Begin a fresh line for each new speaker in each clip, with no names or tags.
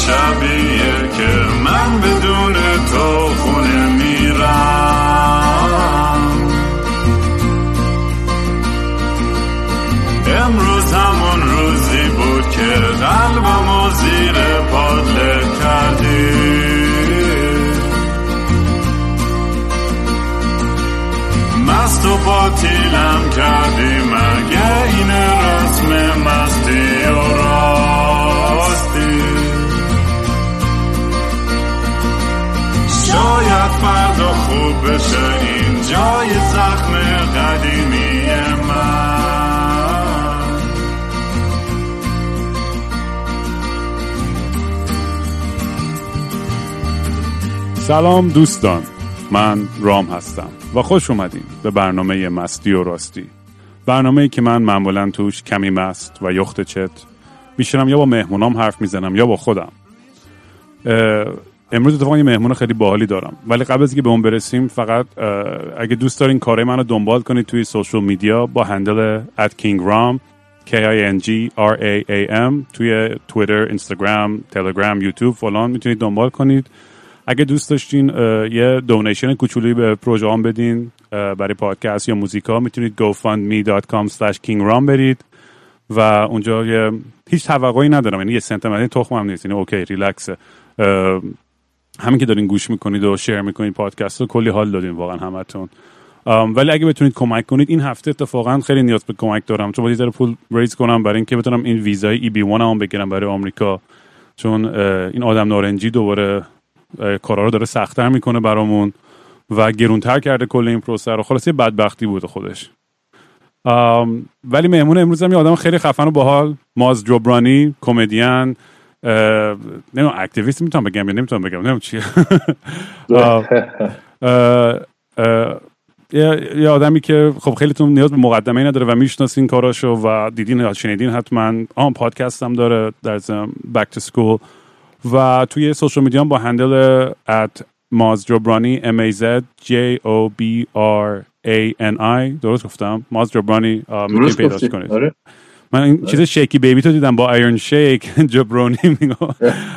sunshine
سلام دوستان من رام هستم و خوش اومدین به برنامه مستی و راستی. برنامه ای که من معمولا توش کمی مست و یخت چت میشنم یا با مهمونام حرف می‌زنم یا با خودم. امروز اتفاقا یه مهمون خیلی باحالی دارم. ولی قبل از اینکه به اون برسیم فقط اگه دوست دارین کارهای منو دنبال کنید توی سوشال میدیا با هندل at king ram k i n g r a a m توی تویتر اینستاگرام تلگرام یوتیوب فلان می‌تونید دنبال کنید. اگه دوست داشتین یه donation کوچولی به پروژه بدین برای پادکست یا موزیکا می‌تونید gofundme.com slash King Raam برید و اونجا یه هیچ توقعی ندارم. یعنی یه سنت من تخمم هم نیست. یعنی OK relax ه اه، همین که دارین گوش می‌کنید و share می‌کنید پادکست رو کلی حال دادین واقعا همتون. ولی اگه بتونید کمک کنید این هفته اتفاقا خیلی نیاز به کمک دارم. چون باید پول raise کنم برای اینکه بتونم این ویزای EB 1 هم بگیرم برای آمریکا. چون این آدم نارنجی دوباره کارا رو داره سختتر می‌کنه برامون و گرونتر کرده کل این پروسه رو. خلاص یه بدبختی بوده خودش. ولی مهمون امروز هم یه آدم خیلی خفن و باحال. ماز جبرانی کمدین نمی‌دونم اکتیویست می‌تونم بگم یا نمی‌تونم بگم نمی‌دونم چیه. یه آدمی که خب خیلیتون نیاز به مقدمه نداره و می‌شناسین کاراشو و دیدین یا شنیدین حتما آن پادکست هم داره در بک تو سکول و توی سوشال میدیا با هندل at ماز جبرانی M A Z J O B R A N I. درست گفتم؟ ماز جبرانی می‌تونید
درست
پیداش کنید
آره.
من این چیز شیکی بیبی تو دیدم با ایرون شیک جبرانی میگم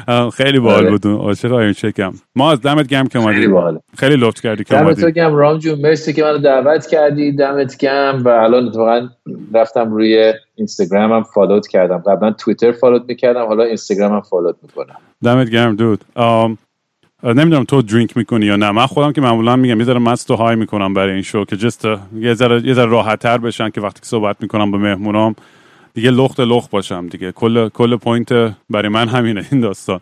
آه، خیلی باحال
آره.
بود عاشق ایرون شیکم ماز دمت گرم که
خیلی
اومدی
باحاله.
خیلی لطف کردی که اومدی.
گم رام جون مرسی که منو دعوت کردی. دمت گم و الان اتفاقا رفتم روی اینستاگرامم follow ت کردم. قبلا توییتر follow ت می‌کردم حالا اینستاگرامم follow ت می‌کنم.
دمت گرم dude. آم، نمی‌دونم تو drink می‌کنی یا نه. من خودم که معمولا میگم یه ذره مست و high می‌کنم برای این شو که just یه ذره یه ذره راحت تر بشن که وقتی که صحبت می‌کنم با مهمونام دیگه لخت لخت باشم دیگه. کل کل point برای من همینه این داستان.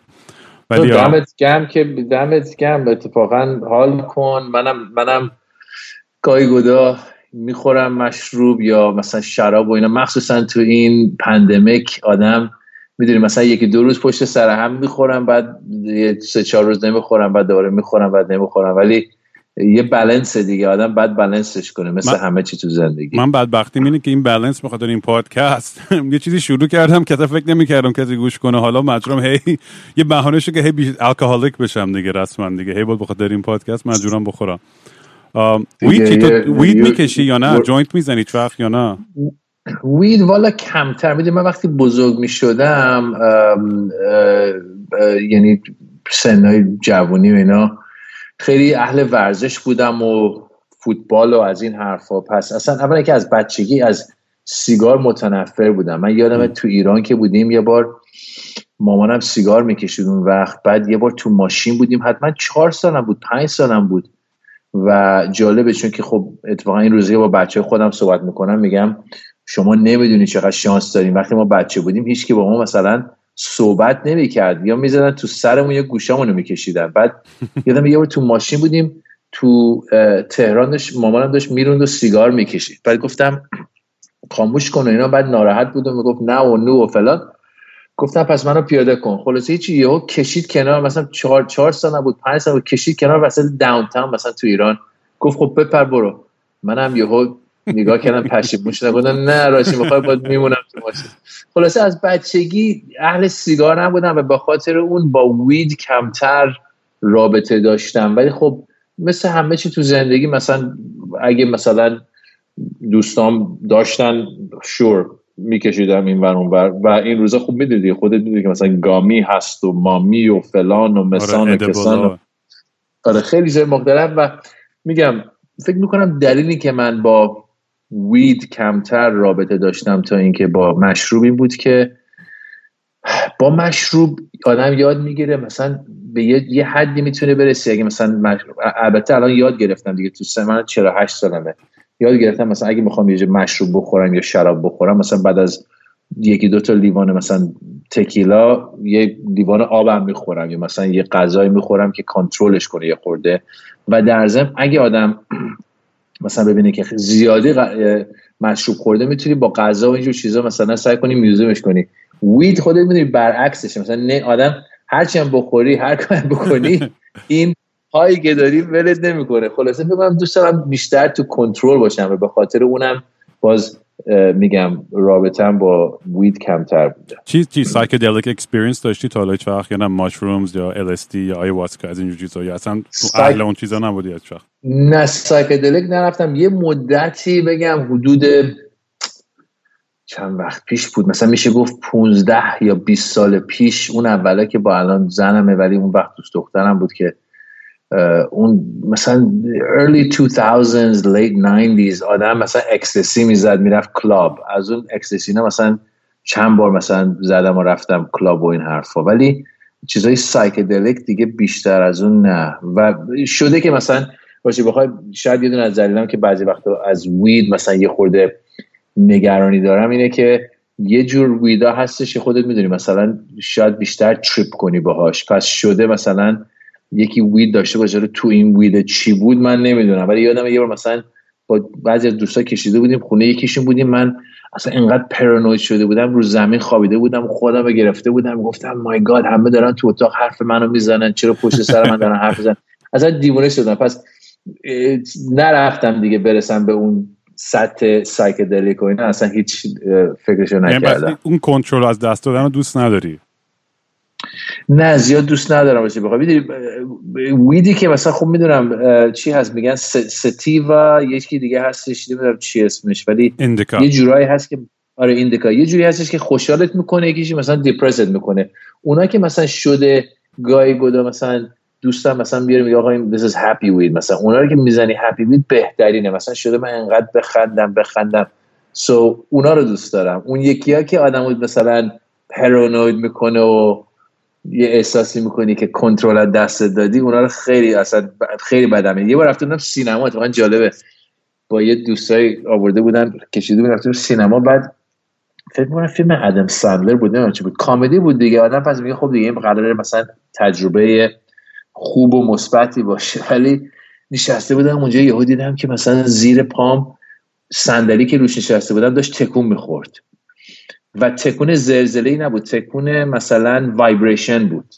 ولی
دمت گرم که دمت گرم اتفاقا حال کن. منم منم گاهی گداری می‌خورم مشروب یا مثلا شراب و اینا. مخصوصا تو این pandemic آدم می‌دونی مثلا یکی دو روز پشت سر هم می‌خورم بعد سه چهار روز نمی‌خورم بعد دوباره می‌خورم بعد نمی‌خورم. ولی یه بالانس دیگه آدم بعد بالانسش کنه مثل
من-
همه چی تو زندگی.
من بدبختی اینه که این بالانس بخاطر این پادکست یه چیزی شروع کردم که فکر نمی‌کردم کسی گوش کنه. حالا مجبورم هی یه بهانه شده که هی بی... alcoholic بشم دیگه رسما دیگه. هی بود بخاطر این پادکست مجبورم بخورم. weed
weed
می‌کشی یا نه؟ joint می‌زنی وقت یا نه؟
weed والا کمتر. می‌دونی من وقتی بزرگ می‌شدم یعنی سنهای جوانی و اینا خیلی اهل ورزش بودم و فوتبال و از این حرفا. پس اصلا اولا که از بچگی از سیگار متنفر بودم. من یادم تو ایران که بودیم یه بار مامانم سیگار می‌کشید اون وقت. بعد یه بار تو ماشین بودیم. حتما چهار سالم بود پنج سالم بود. و جالبه چون که خب اتفاقا این روزی با بچه خودم صحبت می‌کنم میگم شما نمی‌دونی چقدر شانس داریم. وقتی ما بچه بودیم هیچکی با ما مثلا صحبت نمی‌کرد. یا می‌زدن تو سرمون یا گوشامون رو میکشیدن. بعد یادم یه بار تو ماشین بودیم تو اه، تهران داشت مامانم داشت می‌روند و سیگار می‌کشید. بعد گفتم خاموش کن و اینا. بعد ناراحت بود و می‌گفت نه و نو و فلان. گفتم پس منو پیاده کن. خلاصه هیچی یهو کشید کنار. مثلا چهار چهار سال نبود پنج سال کشید کنار وسط داون تاون مثلا تو ایران. گفت خب بپر برو. منم یهو نگاه کردم پشیمون شدم. گفتم نه راشی می‌خوای باید میمونم تو ماشین. خلاصه از بچگی اهل سیگار نبودم و به خاطر اون با وید کمتر رابطه داشتم. ولی خب مثل همه چی تو زندگی مثلا اگه مثلا دوستام داشتن شور میکشیدم این ور بر و این روزا خوب می‌دونی خودت می‌دونی که مثلا گامی هست و مامی و فلان و مسان
آره،
و کسان آره خیلی جای مختلف. و میگم فکر می‌کنم دلیلی که من با وید کمتر رابطه داشتم تا اینکه با مشروب این بود که با مشروب آدم یاد می‌گیره مثلا به یه, حدی می‌تونه برسی اگه مثلا البته الان یاد گرفتم دیگه تو سه من 48 سالمه. یاد گرفتم مثلا اگه می‌خوام یه مشروب بخورم یا شراب بخورم مثلا بعد از یکی دو تا لیوان مثلا تکیلا یه لیوان آبم می‌خورم یا مثلا یه غذایی می‌خورم که کنترلش کنه یه خورده. و در ضمن اگه آدم مثلا ببینه که زیادی مشروب خورده می‌تونی با غذا و اینجور چیزا مثلا سعی کنی میوزیمش کنی. weed خودت می‌دونی برعکسش مثلا نه آدم هرچی هم بخوری هر کاری بکنی این high ای که داری ولت نمی‌کنه. خلاصه میگم دوست دارم بیشتر تو کنترل باشم و به خاطر اونم باز میگم رابطم با weed کمتر بوده.
چی چی psychedelic experience داشتی تا حالا وقت یا نه mushrooms یا LSD یا ayahuasca از این چیزا یا اصلا تو اهل اون چیزا نبودی از وقت
نه psychedelic نرفتم. یه مدتی بگم حدود چند وقت پیش بود. مثلا میشه گفت 15 یا 20 سال پیش اون اولا که با الان زنمه ولی اون وقت دوست دخترم بود که اون مثلا early 2000s late 90s آدم مثلا ecstasy می‌زد می‌رفت club از اون ecstasy نه مثلا چند بار مثلا زدم و رفتم club و این حرفا. ولی چیزای psychedelic دیگه بیشتر از اون نه. و شده که مثلا باشه بخوای شاید یه دونه از دلیلم که بعضی وقتا از weed مثلا یه خورده نگرانی دارم اینه که یه جور weed ا هستش که خودت می‌دونی مثلا شاید بیشتر trip کنی باهاش. پس شده مثلا یکی weed داشته باشه تو این weed چی بود من نمی‌دونم. ولی یادم یه بار مثلا با بعضی از دوستا کشیده بودیم خونه یکیشون بودیم. من اصلا انقدر پرانوید شده بودم رو زمین خوابیده بودم خودم رو گرفته بودم. گفتم my God همه دارن تو اتاق حرف منو می‌زنن چرا پشت سر من دارن حرف می‌زنن؟ اصلا دیوونه شدم. پس نرفتم دیگه برسم به اون سطح psychedelic و اینا. اصلا هیچ فکرشو یعنی نکردم.
اون کنترل از دست دادن دوست نداری؟
نه زیاد دوست ندارم باشه بخوای weed ی که مثلا خوب می‌دونم چی هست میگن sativa یکی دیگه هستش نمی‌دونم چی اسمش ولی
indica.
یه جورایی هست که آره indica یه جوری هستش که خوشحالت می‌کنه یکیشی مثلا depress ت می‌کنه. اونا که مثلا شده گای گدا مثلا دوستم مثلا بیاره میگه آقا این this is happy weed. مثلا اونا که می‌زنی happy weed بهترینه. مثلا شده من انقدر بخندم بخندم. سو so, اونا رو دوست دارم. اون یکی ها که آدم مثلا پرانوید می‌کنه و یه احساسی می‌کنی که کنترل از دست دادی اونا رو خیلی اصلا خیلی بدم. یه بار رفته بودم سینما اتفاقا جالبه. با یه دوستای آورده بودن کشیده بودن رفتیم سینما. بعد فکر می‌کنم فیلم ادم سندلر بود نمی‌دونم چی بود. کامدی بود دیگه. آدم پس میگه خب دیگه این قراره مثلا تجربه خوب و مثبتی باشه. ولی نشسته بودم اونجا یهو دیدم که مثلا زیر پام صندلی که روش نشسته بودم داشت تکون می‌خورد. و تکون زلزله نبود تکون مثلا وایبریشن بود.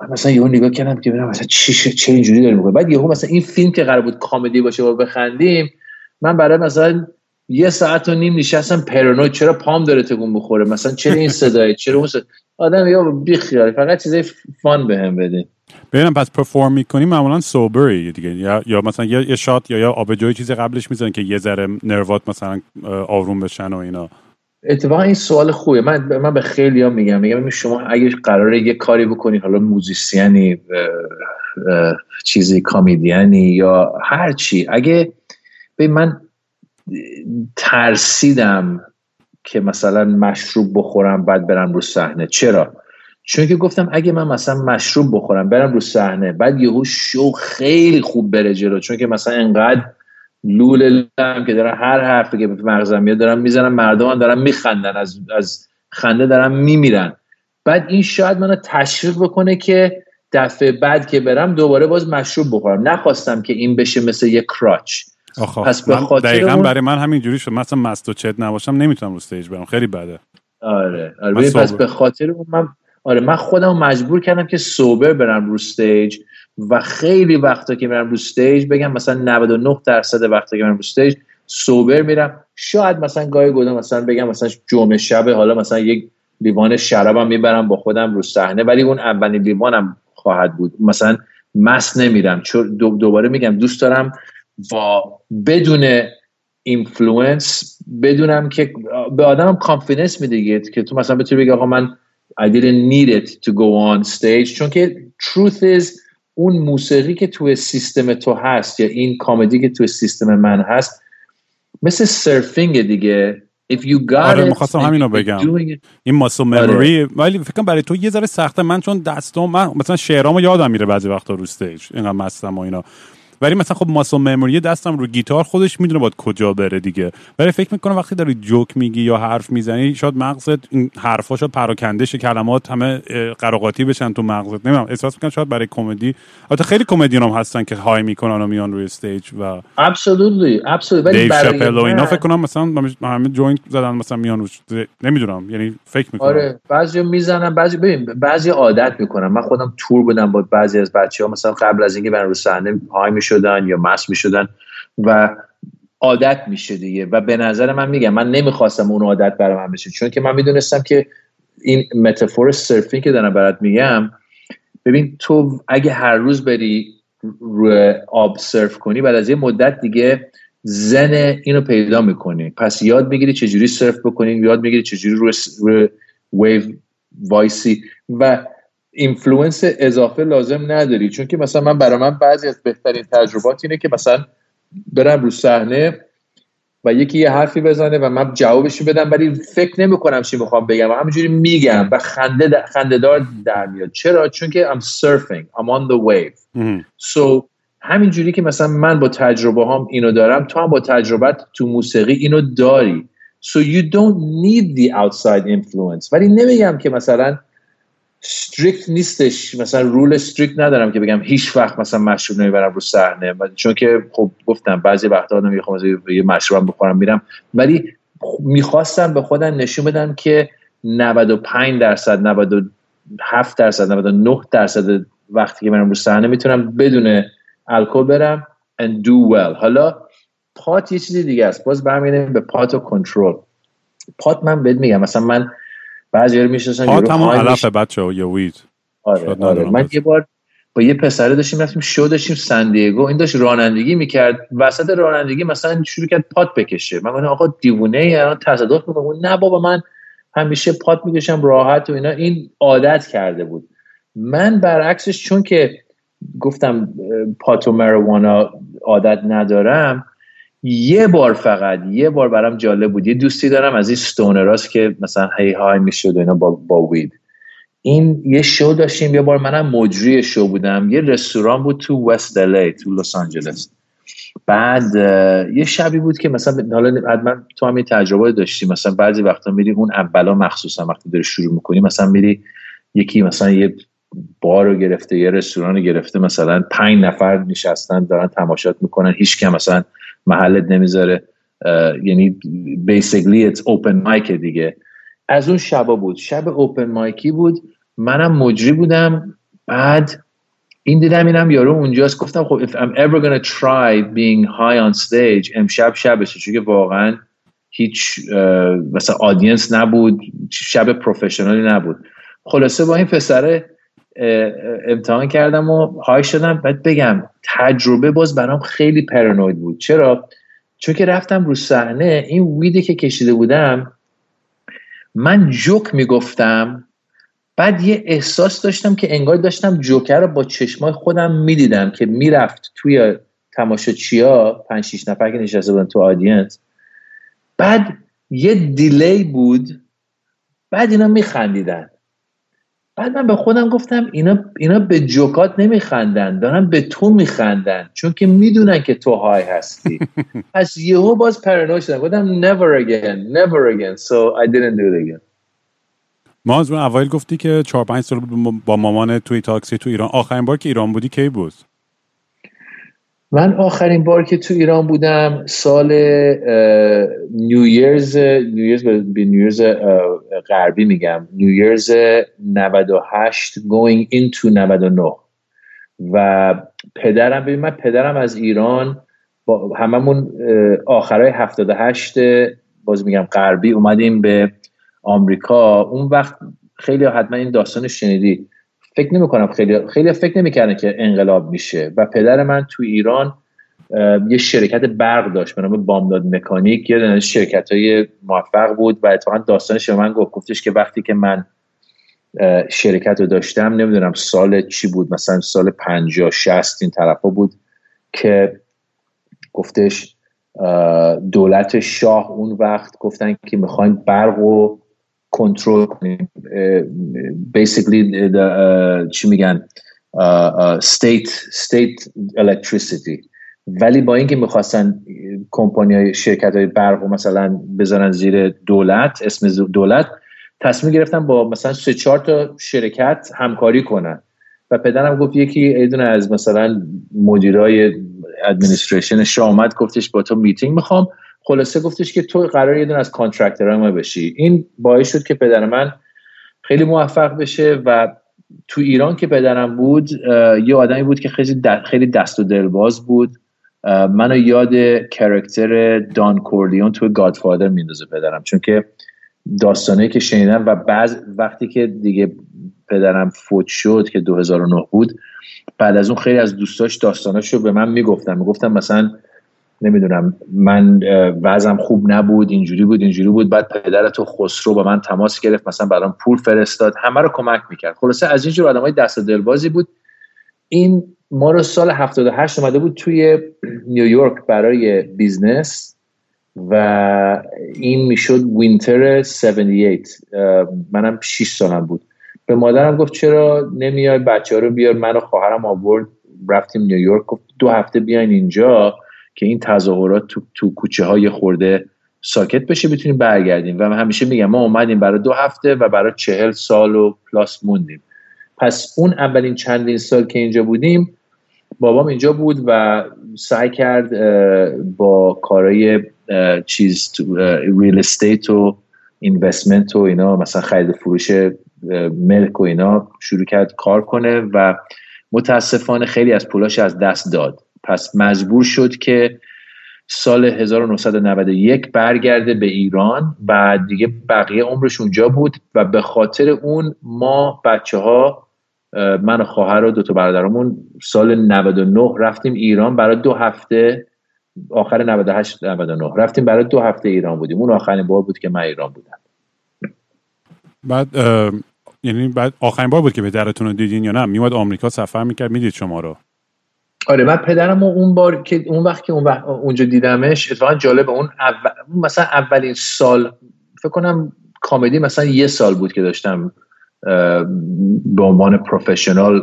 من مثلا یهو نگاه کردم که ببینم مثلا چی چه اینجوری داره می‌کنه بعد یهو مثلا این فیلم که قرار بود کمدی باشه و بخندیم من برای مثلا یه ساعت و نیم نشستم پرانوید چرا پام داره تکون بخوره مثلا چرا این صدای چرا اون آدم یا بی خیال فقط چیزای فان بهم بده
ببینم پس پرفورم می‌کنی معمولا سوبری دیگه. یا یا مثلا یه, یه شات یا یا آبجوی چیزی قبلش می‌زنن که یه ذره نروات مثلا آروم بشن و اینا.
اتفاقا این سوال خوبه. من من به خیلی ها میگم میگم شما اگه قراره یه کاری بکنی حالا موزیسیانی چیزی کامیدیانی یا هر چی اگه به من ترسیدم که مثلا مشروب بخورم بعد برم رو صحنه. چرا؟ چون که گفتم اگه من مثلا مشروب بخورم برم رو صحنه بعد یهو شو خیلی خوب بره جلو. چون که مثلا انقدر لول که دارن هر حرفی که مغزم میاد دارن می‌زنن مردم هم دارن میخندن از از خنده دارن میمیرن. بعد این شاید منو تشویق بکنه که دفعه بعد که برم دوباره باز مشروب بخورم. نخواستم که این بشه مثل یه crutch.
آخه پس به خاطر دقیقا برای من همین جوری شد مثلا مست و چت نباشم نمی‌تونم رو stage برم. خیلی بده.
آره آره. پس به خاطر اون من آره من خودم مجبور کردم که sober برم رو stage و خیلی وقتا که میرم رو stage بگم مثلا 99 درصد وقتا که میرم رو stage sober میرم. شاید مثلا گاهی گودم مثلا بگم مثلا جمعه شب حالا مثلا یک لیوان شرابم می‌برم با خودم رو صحنه ولی اون اولین لیوانم خواهد بود. مثلا مست نمیرم. چون دوباره میگم دوست دارم با بدون influence بدونم که به آدمم confidence میده که تو مثلا بتونی بگی آقا من I didn't need it to go on stage. چون که truth is اون موسیقی که توی سیستم تو هست یا این comedy که توی سیستم من هست مثل surfing دیگه. If you got
آره می‌خواستم همین رو بگم. این muscle memory آره. ولی فکر برای تو یه ذره سخته. من چون دستم من مثلا شعرامو یادم میره بعضی وقتا رو stage اینقدر مستم و اینا. ولی مثلا خب muscle memory دستم رو گیتار خودش می‌دونه باید کجا بره دیگه. ولی فکر می‌کنم وقتی داری جوک میگی یا حرف می‌زنی شاید مغزت این حرفاشو پراکنده شه کلمات همه قاراقاطی بشن تو مغزت. نمی‌دونم احساس می‌کنم شاید برای کمدی. البته خیلی کمدین هم هستن که high می‌کنن و میان روی stage و
absolutely
absolutely Dave و اینا فکر کنم مثلا همه joint زدن مثلا میان روش. نمی‌دونم یعنی فکر می‌کنم.
آره بعضی می‌زنن بعضی ببین بعضی عادت می‌کنن. من خودم تور بودم با بعضی از بچه‌ها مثلا قبل از اینکه برن رو صحنه high شدن یا مست شدن و عادت میشه دیگه. و به نظر من میگم من نمی‌خواستم اون عادت برای من بشه. چون که من می‌دونستم که این metaphor surfing که دارم برات میگم ببین تو اگه هر روز بری روی آب surf کنی بعد از یه مدت دیگه zen اینو پیدا می‌کنی. پس یاد می‌گیری چجوری surf بکنی یاد می‌گیری چجوری روی, روی ویو وایسی. و influence اضافه لازم نداری. چون که مثلا من برای من بعضی از بهترین تجربات اینه که مثلا برم رو صحنه و یکی یه حرفی بزنه و من جوابشو بدم ولی فکر نمی کنم چی می‌خوام بگم. و همینجوری میگم و خنده خنده دار در میاد. چرا؟ چون که I'm surfing. I'm on the wave. so همینجوری که مثلا من با تجربه هم اینو دارم تو هم با تجربت تو موسیقی اینو داری. So you don't need the outside influence. ولی نمیگم که مثلا ستریکت نیستش. مثلا رول استریکت ندارم که بگم هیچ وقت مثلا مشروب نمی‌برم رو صحنه. چون که خب گفتم بعضی وقتا آدم می‌خوام یه مشروب بخورم میرم. ولی می‌خواستم به خودم نشون بدم که 95 درصد 97 درصد 99 درصد وقتی که منم رو صحنه می‌تونم بدون الکل برم and do well. حالا پات یه چیزی دیگه است. باز برمیگردیم به پات و کنترل پات من بهت میگم مثلا من بعضی رو می‌شناسن
یورو همون علف بچه یه وید.
آره, آره. من یه بار با یه پسره داشتیم رفتیم شو داشتیم سندیگو این داشت رانندگی می‌کرد. وسط رانندگی مثلا شروع کرد پات بکشه. من گفتم آقا دیوونه ای الان تصادف می‌کنم. نه بابا من همیشه پات می‌کشم راحت و اینا. این عادت کرده بود. من برعکسش چون که گفتم پات و مروانا عادت ندارم یه بار فقط یه بار برام جالب بود. یه دوستی دارم از این ستونراست که مثلا هی های می‌شد اینا با, با وید این یه شو داشتیم یه بار منم مجری شو بودم. یه رستوران بود تو وست الی تو لس آنجلس بعد یه شبی بود که مثلا حالا حتما تو هم تجربه داشتی. مثلا بعضی وقتا میری اون اولا مخصوصا وقتی داری شروع می‌کنی مثلا میری یکی مثلا یه بار رو گرفته یه رستوران رو گرفته مثلا پنج نفر نشستن دارن تماشات می‌کنن هیچ کم مثلا محلت نمی‌ذاره یعنی بیسیکلی اتس اوپن مایک دیگه. از اون شبا بود. شب اوپن مایکی بود. منم مجری بودم. بعد این دیدم اینم یارو اونجاست. گفتم خب if I'm ever gonna try being high on stage امشب شبشه. چون که واقعا هیچ مثلا آدینس نبود. شب پروفشنالی نبود. خلاصه با این پسره امتحان کردم و های شدم. بعد بگم تجربه باز برام خیلی پرانوید بود. چرا؟ چون که رفتم رو صحنه این ویدی که کشیده بودم من جوک می‌گفتم بعد یه احساس داشتم که انگار داشتم جوکر رو با چشمای خودم می‌دیدم که می‌رفت توی تماشاچیا پنج شیش نفر که نشسته بودن تو آدینس. بعد یه دیلی بود. بعد اینا میخندیدن. بعد من به خودم گفتم اینا اینا به جوکات نمیخندن دارن به تو میخندن چون که می‌دونن که تو های هستی. پس یهو باز پرانوی شدم گفتم never again never again so I didn't do it again.
ما از اول گفتی که 4 5 سال با مامان توی تاکسی تو ایران آخرین بار که ایران بودی کی بود؟
من آخرین بار که تو ایران بودم سال نیویرز نیویرز به نیویرز غربی میگم. نیویرز 98 going into 99 و پدرم ببین من پدرم از ایران با هممون آخرای 78 باز میگم غربی اومدیم به آمریکا. اون وقت خیلی حتما این داستان شنیدی. فکر نمی کنم خیلی خیلی فکر نمی‌کردن که انقلاب میشه. و پدر من تو ایران یه شرکت برق داشت به نام بامداد مکانیک. یه شرکت های موفق بود و اتفاقا داستانش به من گفت. گفتش که وقتی که من شرکت رو داشتم نمی‌دونم سال چی بود مثلا سال 50 60 این طرفا بود که گفتش دولت شاه اون وقت گفتن که می‌خوایم برق و کنترل کنیم basically چی میگن؟ state state electricity. ولی با اینکه می‌خواستن کمپانی های شرکت های برق و مثلا بذارن زیر دولت اسم دولت تصمیم گرفتن با مثلا سه چهار تا شرکت همکاری کنن. و پدرم گفت یکی ایدون از مثلا مدیرای ادمنستریشنش آمد گفتش با تو میتینگ می‌خوام. خلاصه گفتش که تو قرار یه از contractor های ما بشی. این باعث شد که پدر من خیلی موفق بشه و تو ایران که پدرم بود یه آدمی بود که خیلی خیلی دست و دلباز بود. منو یاد character Don Corleone تو Godfather میندازه پدرم. چون که داستانه که شنیدم و بعض وقتی که دیگه پدرم فوت شد که 2009 بود بعد از اون خیلی از دوستاش داستاناشو به من می‌گفتم می‌گفتم مثلا نمی‌دونم من وضعم خوب نبود اینجوری بود اینجوری بود بعد پدر تو خسرو با من تماس گرفت مثلا برام پول فرستاد همه رو کمک می‌کرد. خلاصه از اینجور آدمای دست دلبازی بود. این ما رو سال 78 اومده بود توی نیویورک برای business و این می‌شد winter 78 منم 6 سالم بود. به مادرم گفت چرا نمیای بچه ها رو بیار من و خواهرم آورد رفتیم نیویورک دو هفته بیاین اینجا. که این تظاهرات تو, تو کوچه های خورده ساکت بشه بتونیم برگردیم. و همیشه میگم ما اومدیم برای دو هفته و برای چهل سال و plus موندیم. پس اون اولین چندین سال که اینجا بودیم بابام اینجا بود و سعی کرد با کارهای چیز real estate و investment و اینا مثلا خرید فروش ملک و اینا شروع کرد کار کنه و متاسفانه خیلی از پولاش از دست داد. پس مجبور شد که سال 1991 برگرده به ایران و دیگه بقیه عمرش اونجا بود و به خاطر اون ما بچه ها من و خواهر و دو تا برادرمون سال 99 رفتیم ایران. برای دو هفته آخر 98 99 رفتیم برای دو هفته ایران بودیم. اون آخرین بار بود که من ایران بودم.
بعد یعنی بعد آخرین بار بود که پدرتون رو دیدین یا نه؟ میومد آمریکا سفر می‌کرد. می‌دید شما رو.
آره من پدرم اون بار که اون وقت که اون وقت اونجا دیدمش اتفاقا جالب اون اول... مثلا اولین سال فکر کنم کامدی مثلا یه سال بود که داشتم به عنوان پروفشنال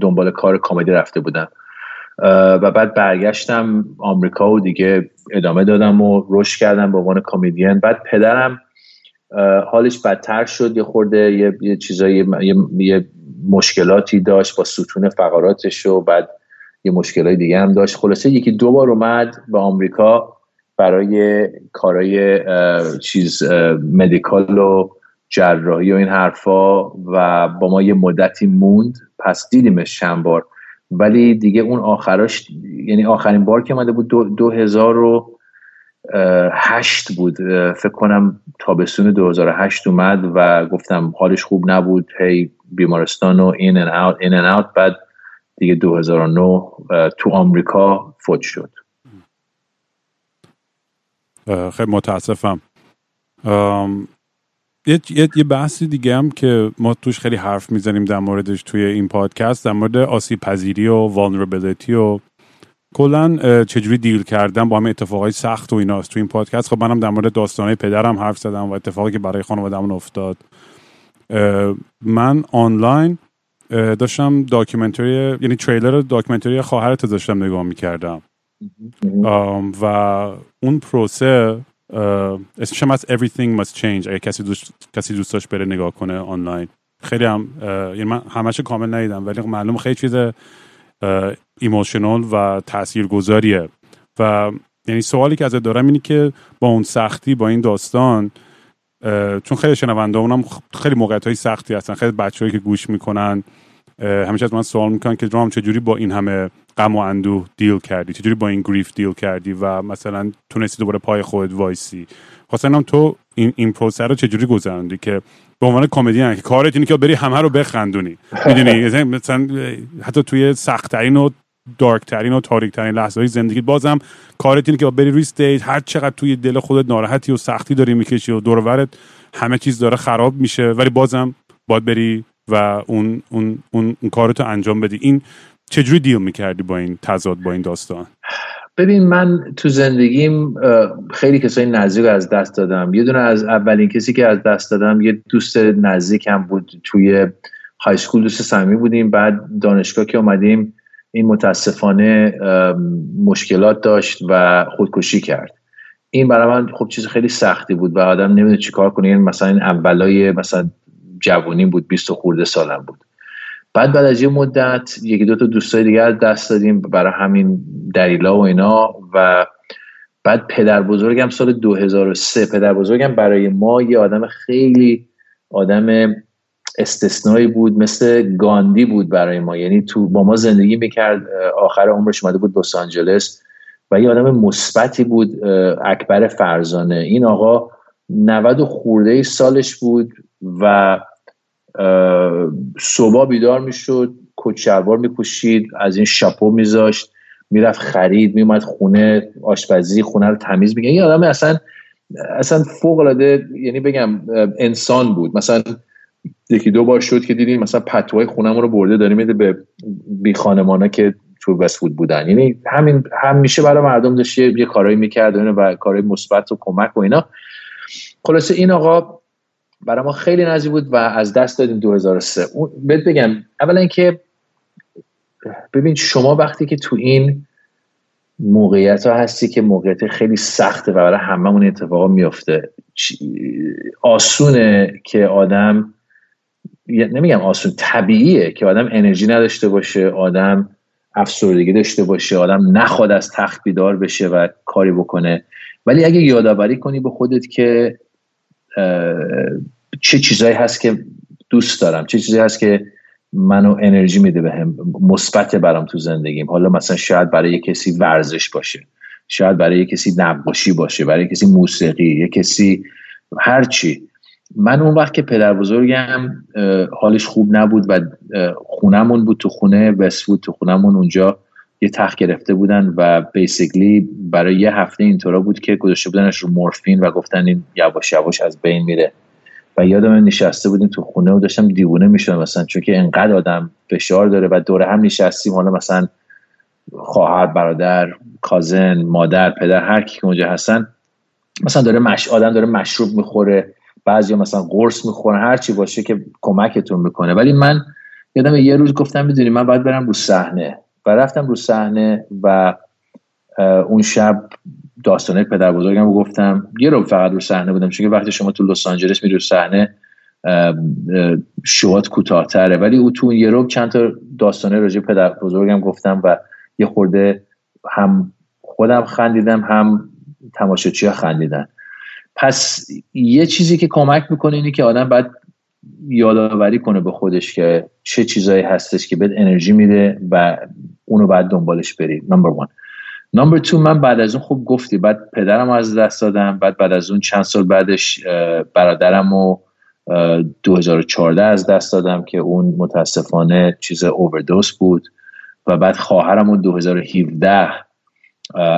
دنبال کار کامدی رفته بودم. و بعد برگشتم آمریکا و دیگه ادامه دادم و رشد کردم به عنوان کمدین بعد پدرم حالش بدتر شد یه خورده یه, یه چیزایی یه, یه مشکلاتی داشت با ستون فقراتش و بعد یه مشکلات دیگه هم داشت. خلاصه یکی دو بار اومد به آمریکا برای کارهای چیز مدیکال و جراحی و این حرفا و با ما یه مدتی موند. پس دیدیمش چند بار. ولی دیگه اون آخراش یعنی آخرین بار که اومده بود دو, دو هزار و هشت بود. فکر کنم تابستون 2008 اومد و گفتم حالش خوب نبود. هی بیمارستان و این ان اوت این ان اوت بعد دیگه 2009 تو آمریکا فوت شد.
خیلی متاسفم. یه, یه،, یه بحثی دیگه هم که ما توش خیلی حرف می‌زنیم در موردش توی این پادکست در مورد آسیب پذیری و والنربلیتی و کلا چجوری deal کردن با همه اتفاقای سخت و ایناست تو این پادکست. خب منم در مورد داستانهای پدرم حرف زدم و اتفاقی که برای خانواده‌مون افتاد. من آنلاین داشتم documentary یعنی trailer documentary خواهرت داشتم نگاه می‌کردم. و اون پروسه اسمش هم از Everything Must Change اگه کسی دوست, کسی دوست داشت بره نگاه کنه آنلاین. خیلی هم یعنی من همش کامل ندیدم ولی معلوم خیلی چیز emotional و تاثیرگذاریه. و یعنی سوالی که ازت دارم اینه که با اون سختی با این داستان چون خیلی شنونده اونم خیلی موقعیت های سختی هستن خیلی بچههایی که گوش می‌کنن. همیشه از من سوال می‌کنن که dram چجوری با این همه غم و اندوه deal کردی؟ چجوری با این grief deal کردی و مثلا تونستی دوباره پای خودت وایسی؟ خواستم تو این این پروسه رو چجوری گذراندی که به عنوان کمدین که کارت اینه که بری همه رو بخندونی. می‌دونی؟ مثلا حتی توی سختترین و دارک ترین و تاریک ترین لحظه های زندگی. بازم کارت اینه که بری روی استیج هر چقدر توی دل خودت ناراحتی و سختی داری می‌کشی و دورورت همه چیز داره خراب میشه. ولی بازم باید بری و اون اون اون, اون کارتو انجام بدی. این چجوری دیل می‌کردی با این تضاد با این داستان؟
ببین من تو زندگیم خیلی کسایی نزدیک از دست دادم. یه دونه از اولین کسی که از دست دادم یه دوست نزدیکم بود. توی های سکول دوست صمیمی بودیم. بعد دانشگاه که اومدیم این متاسفانه مشکلات داشت و خودکشی کرد. این برای من خب چیز خیلی سختی بود و آدم نمی‌دونه چیکار کنه. یعنی مثلا این اولای مثلا جوونی بود 20 خورده سالم بود. بعد بعد از یه مدت یکی دو تا دوستای دیگه از دست دادیم برای همین دلیلا و اینا و بعد پدر بزرگم سال 2003 پدر بزرگم برای ما یه آدم خیلی آدم استثنایی بود مثل گاندی بود برای ما. یعنی تو با ما زندگی می‌کرد آخر عمرش اومده بود لس آنجلس و یه آدم مثبتی بود اکبر فرزانه. این آقا 90 خورده سالش بود و صبح بیدار می‌شد کت شلوار میپوشید از این شاپو میذاشت می‌رفت خرید میومد خونه آشپزی خونه رو تمیز میگه این آدم اصلا اصلا فوق العاده یعنی بگم انسان بود. مثلا یکی دو بار شد که دیدیم مثلا پتوهای خونمون رو برده داریم میده به بی خانمانا که تو وستفود بودن. یعنی همین همیشه برای مردم داشت یه کارایی می‌کرد و کارهای مثبت و کمک و اینا. خلاصه این آقا برای ما خیلی نزدیک بود و از دست دادیم 2003 اون بهت بگم اولا اینکه ببین شما وقتی که تو این موقعیت ها هستی که موقعیت خیلی سخته و برای هممون اتفاقا میفته آسونه که آدم نمیگم آسون طبیعیه که آدم انرژی نداشته باشه آدم افسردگی داشته باشه آدم نخواد از تخت بیدار بشه و کاری بکنه. ولی اگه یادآوری کنی به خودت که چه چیزایی هست که دوست دارم چه چیزایی هست که منو انرژی میده بهم مثبت برام تو زندگیم. حالا مثلا شاید برای کسی ورزش باشه شاید برای کسی نقاشی باشه برای کسی موسیقی یه کسی هرچی من اون وقت که پدر بزرگم حالش خوب نبود و خونمون بود تو خونه بود تو خونمون اونجا یه تخت گرفته بودن و بیسیکلی برای یه هفته اینطورا بود که گذاشته بودنش رو مورفین و گفتن این یواش یواش از بین میره. و یادم نشسته بودیم تو خونه و داشتم دیوونه می‌شدم مثلا چون که انقدر آدم فشار داره و دور هم نشستیم حالا مثلا خواهر برادر کازن مادر پدر هر کی که اونجا هستن مثلا داره مش آدم داره مشروب می‌خوره. بعضی مثلا قرص می‌خورن هر چی باشه که کمکتون می‌کنه. ولی من یادم یه روز گفتم می‌دونی من باید برم رو صحنه. و رفتم رو صحنه و اون شب داستانه پدر بزرگم گفتم. یه رو فقط رو صحنه بودم چون وقتی شما تو لس آنجلس میری رو صحنه شوات کوتاهتره. ولی او تو یه رو چند تا داستانه راجع پدر بزرگم گفتم و یه خورده هم خودم خندیدم هم تماشاچی خندیدن. پس یه چیزی که کمک می‌کنه اینه که آدم باید یادآوری کنه به خودش که چه چیزایی هستش که بهت انرژی میده و اونو باید دنبالش بری. نمبر وان نمبر تو من بعد از اون خوب گفتی بعد پدرم از دست دادم بعد بعد از اون چند سال بعدش برادرم و 2014 از دست دادم که اون متاسفانه چیز اووردوس بود و بعد خواهرم اون 2017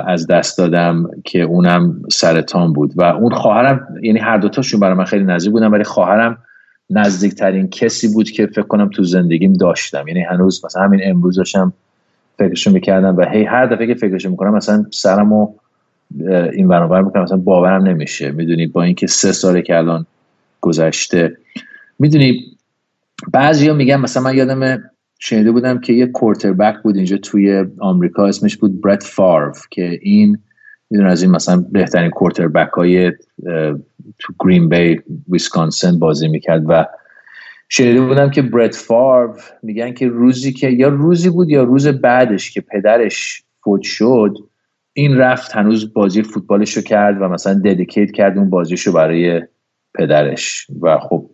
از دست دادم که اونم سرطان بود. و اون خواهرم یعنی هر دوتاشون برای من خیلی نزدیک بودن ولی خواهرم نزدیکترین کسی بود که فکر کنم تو زندگیم داشتم. یعنی هنوز مثلا همین امروز داشتم فکرشو می‌کردم و هی هر دفعه که فکرشو می‌کنم مثلا سرمو این برابر می‌کنم مثلا باورم نمیشه. می‌دونی با اینکه سه ساله که الان گذشته. می‌دونی بعضی ها میگن مثلا من یادم شنیده بودم که یه بک بود اینجا توی آمریکا اسمش بود برت فارف که این میدون از این مثلا بهترین بک های تو گرین بی ویسکانسن بازی می‌کرد. و شنیده بودم که برت فارو میگن که روزی که یا روزی بود یا روز بعدش که پدرش فوت شد این رفت هنوز بازی فوتبالش رو کرد و مثلا ددیکیت کرد اون بازیش رو برای پدرش. و خب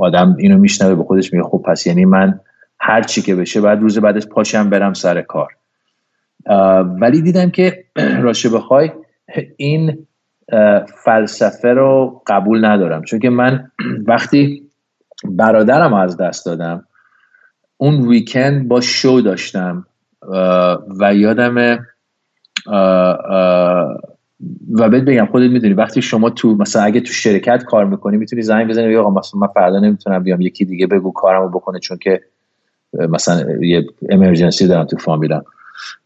آدم اینو میشنوه به خودش میگه خب پس یعنی من هر چی که بشه بعد روز بعدش پاشم برم سر کار. ولی دیدم که راشه بخوای این فلسفه رو قبول ندارم. چون که من وقتی برادرم از دست دادم اون ویکند با شو داشتم. و یادم و بهت بگم خودت می‌دونی وقتی شما تو مثلا اگه تو شرکت کار می‌کنی می‌تونی زنگ بزنی یا مثلا من فردا نمی‌تونم بیام یکی دیگه بگو کارمو بکنه چون که مثلا یه امرجنسی دارم تو فامیلم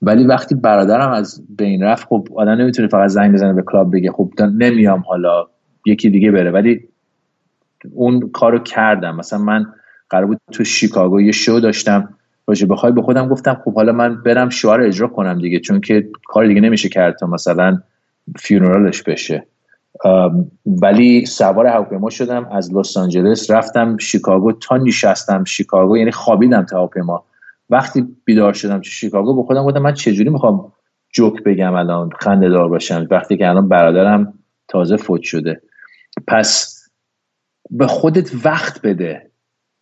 ولی وقتی برادرم از بین رفت خب آدم نمی‌تونه فقط زنگ بزنه به کلاب بگه خب نمیام حالا یکی دیگه بره. ولی اون کارو کردم. مثلا من قرار بود تو شیکاگو یه شو داشتم باشه بخوای به خودم گفتم خب حالا من برم شعار اجرا کنم دیگه چون که کار دیگه نمیشه کرد تا مثلا فیونرالش بشه. ولی سوار هواپیما شدم از لس آنجلس رفتم شیکاگو تا نشستم شیکاگو یعنی خوابیدم تا هواپیما. وقتی بیدار شدم تو شیکاگو به خودم گفتم من چجوری می‌خوام جوک بگم الان خنده دار باشم؟ وقتی که الان برادرم تازه فوت شده. پس به خودت وقت بده.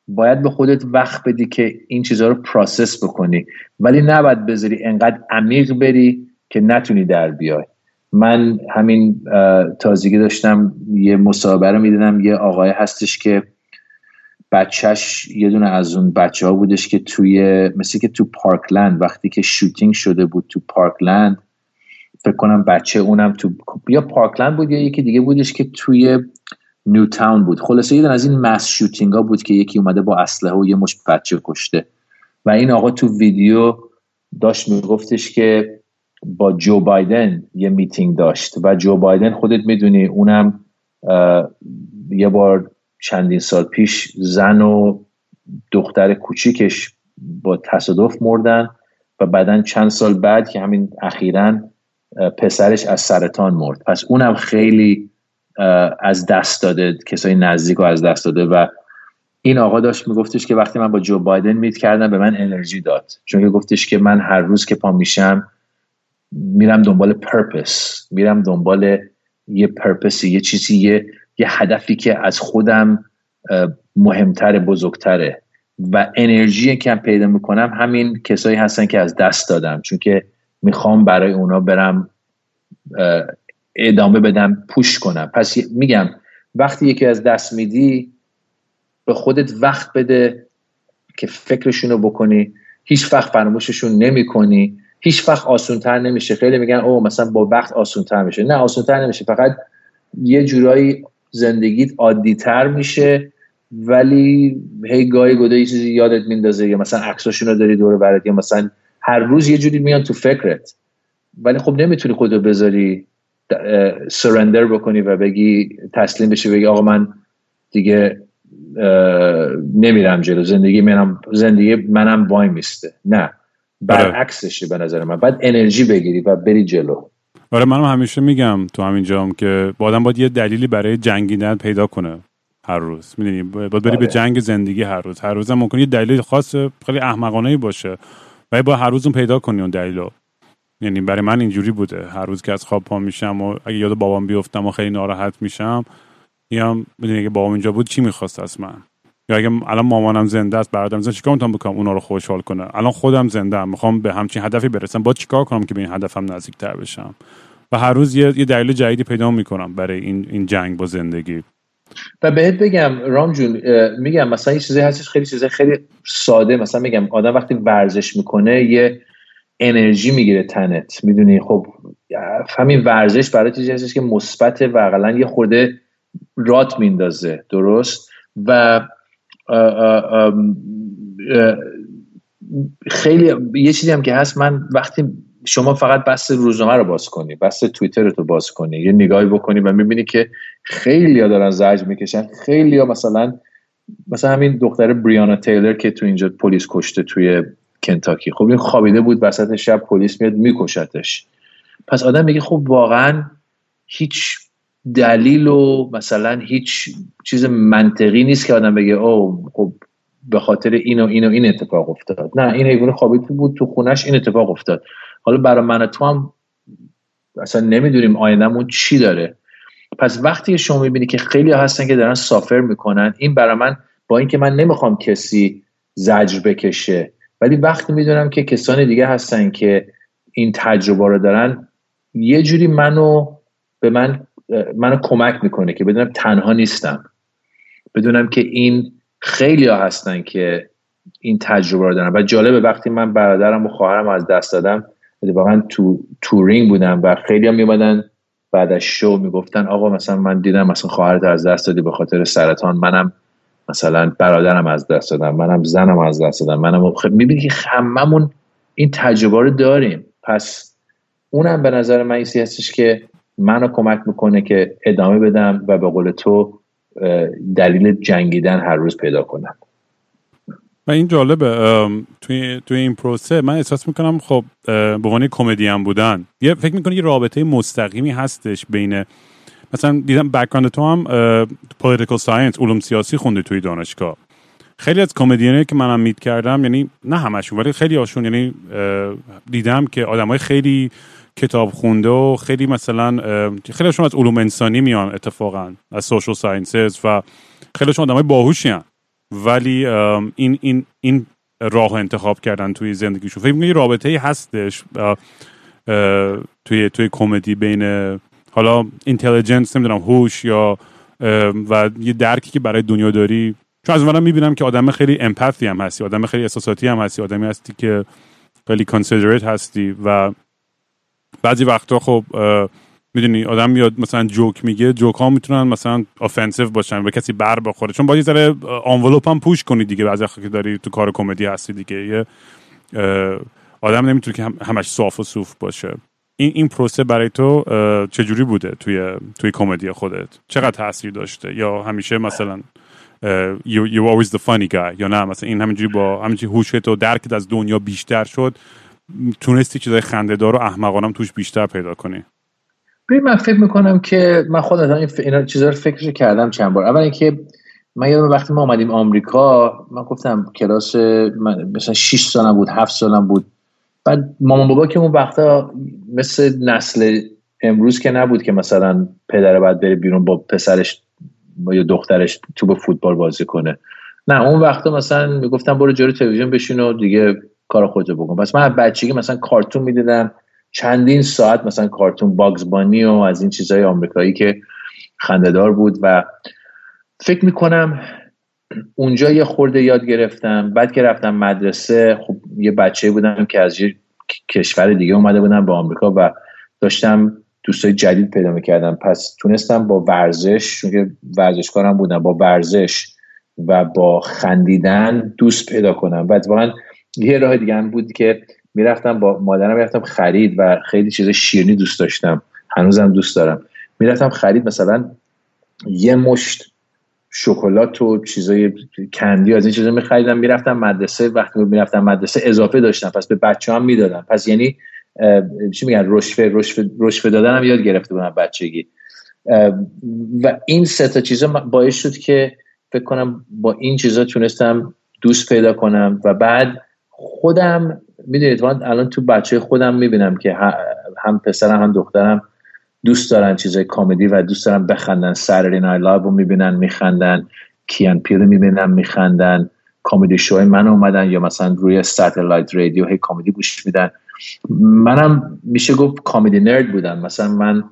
باید به خودت وقت بدی که این چیزها رو پراسس بکنی. ولی نباید بذاری انقدر عمیق بری که نتونی در بیای. من همین تازگی داشتم یه مصاحبه رو می‌دیدم یه آقای هستش که بچهش یه دونه از اون بچه ها بودش که توی مثل که تو پارکلند وقتی که شوتینگ شده بود تو پارکلند فکر کنم بچه اونم تو یا پارکلند بود یا یکی دیگه بودش که توی نیو تاون بود. خلاصه یه از این مس شوتینگ ها بود که یکی اومده با اسلحه و یه مش بچه کشته. و این آقا تو ویدیو داشت میگفتش که با جو بایدن یه میتینگ داشت. و جو بایدن خودت می‌دونی اونم یه بار چندین سال پیش زن و دختر کوچیکش با تصادف مردن و بعدا چند سال بعد که همین اخیرا پسرش از سرطان مرد. پس اونم خیلی از دست داده کسای نزدیک رو از دست داده. و این آقا داشت میگفتش که وقتی من با جو بایدن میت کردم به من انرژی داد. چون که گفتش که من هر روز که پا میشم میرم دنبال پرپس میرم دنبال یه پرپسی یه چیزی یه, یه هدفی که از خودم مهمتر بزرگتره. و انرژی که پیدا می‌کنم همین کسایی هستن که از دست دادم. چون که می‌خوام برای اونا برم ادامه بدم پوش کنم. پس میگم وقتی یکی از دست میدی به خودت وقت بده که فکرشونو بکنی. هیچ وقت فراموششون نمی کنی هیچ وقت آسونتر نمیشه. خیلی میگن او مثلا با وقت آسونتر میشه. نه آسونتر نمیشه. فقط یه جورایی زندگیت عادیتر میشه ولی هی گاهی گده یه چیزی یادت میندازه یا مثلا عکساشون رو داری دور برات یا مثلا هر روز یه جوری میان تو فکرت. ولی خب نمی‌تونی خودتو بذاری سرندر بکنی و بگی تسلیم بشی بگی آقا من دیگه نمیرم جلو. زندگی منم زندگی منم وای میسته. نه. برعکسشه به نظر من. بعد انرژی بگیری و بری جلو.
آره منم همیشه میگم تو همین جام که با آدم باید یه دلیلی برای جنگیدن پیدا کنه هر روز. می‌دونی؟ باید بری به آره. جنگ زندگی هر روز. هر روز هم ممکنه یه دلیل خاص خیلی احمقانه باشه. و با هر روز اون پیدا کنی اون دلیلو. یعنی برای من اینجوری بوده. هر روز که از خواب پا میشم و اگه یاد بابام بیفتم و خیلی ناراحت میشم میام می‌دونی که بابام اینجا بود چی می‌خواست از من؟ یا اگه الان مامانم زنده است برادرم زنده چیکار می‌تونم بکنم؟ اونا رو خوشحال کنه الان خودم زنده ام. می‌خوام به همچین هدفی برسم. با چیکار کنم که به این هدفم نزدیکتر بشم؟ و هر روز یه, یه دلیل جدیدی پیدا می‌کنم برای این این جنگ با زندگی.
و بهت بگم رام جون میگم مثلا یه چیزی هستش خیلی چیزه خیلی ساده. مثلا میگم آدم وقتی ورزش می‌کنه یه انرژی می‌گیره تنت. می‌دونی؟ خب همین ورزش برای چیزی هستش که مثبت و یه خورده رات میندازه. درست؟ و خیلی یه چیزی هم که هست من وقتی شما فقط بس روزنامه رو باز کنی بس توییتر رو باز کنی یه نگاهی بکنی و می‌بینی که خیلی ها دارن زجر می‌کشن خیلی ها مثلا مثلا همین دختر بریانا تیلر که تو اینجا پلیس کشته توی کنتاکی. خب این خوابیده بود وسط شب پلیس میاد میکشتش. پس آدم میگه خب واقعا هیچ دلیل و مثلا هیچ چیز منطقی نیست که آدم بگه او خب به خاطر این و این و این اتفاق افتاد. نه این حیوان خوابیده بود تو خونش این اتفاق افتاد. حالا برای من تو هم اصلا نمی‌دونیم آیندهمون چی داره. پس وقتی شما می‌بینی که خیلی هستن که دارن سافر می‌کنن این برای من با اینکه من نمی‌خوام کسی زجر بکشه ولی وقتی می‌دونم که کسان دیگه هستن که این تجربه رو دارن یه جوری منو به من منو کمک می‌کنه که بدونم تنها نیستم. بدونم که این خیلی ها هستن که این تجربه رو دارم و جالبه وقتی من برادرم و خواهرم از دست دادم واقعا تو touring بودم و خیلی هم میمدن بعد از شو می‌گفتن آقا مثلا من دیدم مثلا خواهرت از دست دادی به خاطر سرطان منم مثلا برادرم از دست دادم منم زنم از دست دادم منم خب می‌بینی که هممون این تجربه رو داریم. پس اونم به نظر من ای هستش که منو کمک می‌کنه که ادامه بدم و به قول تو دلیل جنگیدن هر روز پیدا کنم.
و این جالبه توی, توی این پروسه من احساس می‌کنم خب به عنوان کمدین بودن یه فکر می‌کنی یه رابطه مستقیمی هستش بین مثلا دیدم background تو هم political science علوم سیاسی خوندی توی دانشگاه. خیلی از کمدینایی که منم meet کردم یعنی نه همشون ولی خیلی هاشون یعنی دیدم که آدمای خیلی کتاب خونده و خیلی مثلا خیلی هاشون از علوم انسانی میان اتفاقا از social sciences و خیلی هاشون آدمای باهوشی ولی این این این راه انتخاب کردن توی زندگیشون. فکر می‌کنی رابطه هستش توی توی کمدی بین حالا intelligence نمی‌دونم هوش یا و یه درکی که برای دنیا داری. چون از منم می‌بینم که آدم خیلی empathy هم هستی آدم خیلی احساساتی هم هستی آدمی هستی که خیلی considerate هستی و بعضی وقتا خب می‌دونی آدم میاد مثلا جوک میگه جوک ها می‌تونن مثلا offensive باشن به کسی بر بخوره. چون باید ذره envelope هم push کنی دیگه. بعضی که داری تو کار کمدی هستی دیگه. یه آدم نمی‌تونه که همش صاف و صوف باشه. این این پروسه برای تو چجوری بوده توی توی کمدی خودت؟ چقدر تاثیر داشته؟ یا همیشه مثلا you you always the funny guy یا نه؟ مثلا این همینجوری با همینجوری هوشت و درکت از دنیا بیشتر شد. تونستی چیزای خندهدار و احمقانم توش بیشتر پیدا کنی.
ببین من فکر می‌کنم که من خودم این اینا چیزا رو فکرش کردم چند بار. اول اینکه من یادم وقتی ما آمدیم آمریکا من گفتم کلاس من مثلا 6 سالم بود 7 سالم بود. بعد مامان بابا که اون وقتا مثل نسل امروز که نبود که مثلا پدر بعد بره بیرون با پسرش یا دخترش تو به فوتبال بازی کنه. نه اون وقتا مثلا می‌گفتم برو جلوی تلویزیون بشین و دیگه کار خودتو بکن. پس من بچگی مثلا کارتون می‌دیدم. چندین ساعت مثلا کارتون باگز بانی و از این چیزهای آمریکایی که خندهدار بود و فکر می‌کنم اونجا یه خورده یاد گرفتم. بعد که رفتم مدرسه خب یه بچه بودم که از یه کشور دیگه اومده بودم به آمریکا و داشتم دوستای جدید پیدا می‌کردم. پس تونستم با ورزش چون که ورزشکارم بودم با ورزش و با خندیدن دوست پیدا کنم. بعد واقعا یه راه دیگه هم بود که می‌رفتم با مادرم می‌رفتم خرید و خیلی چیز شیرینی دوست داشتم. هنوزم دوست دارم. می‌رفتم خرید مثلا یه مشت شکلات و چیزای کندی از این چیزا میخریدم می‌رفتم مدرسه. وقتی می‌رفتم مدرسه اضافه داشتم پس به بچه هم می‌دادم. پس یعنی چی میگن؟ رشفه رشفه رشفه دادن هم یاد گرفته بودم بچگی. و این سه تا چیزا باعث شد که فکر کنم با این چیزا تونستم دوست پیدا کنم. و بعد خودم می‌دونید من الان تو بچه خودم می‌بینم که هم پسرم هم دخترم دوست دارن چیزای comedy و دوست دارن بخندن. Saturday Night Live رو می‌بینن میخندن. Key and Peele می‌بینن میخندن. comedy show ی من اومدن یا مثلا روی satellite radio هی comedy گوش میدن. منم میشه گفت comedy nerd بودم. مثلا من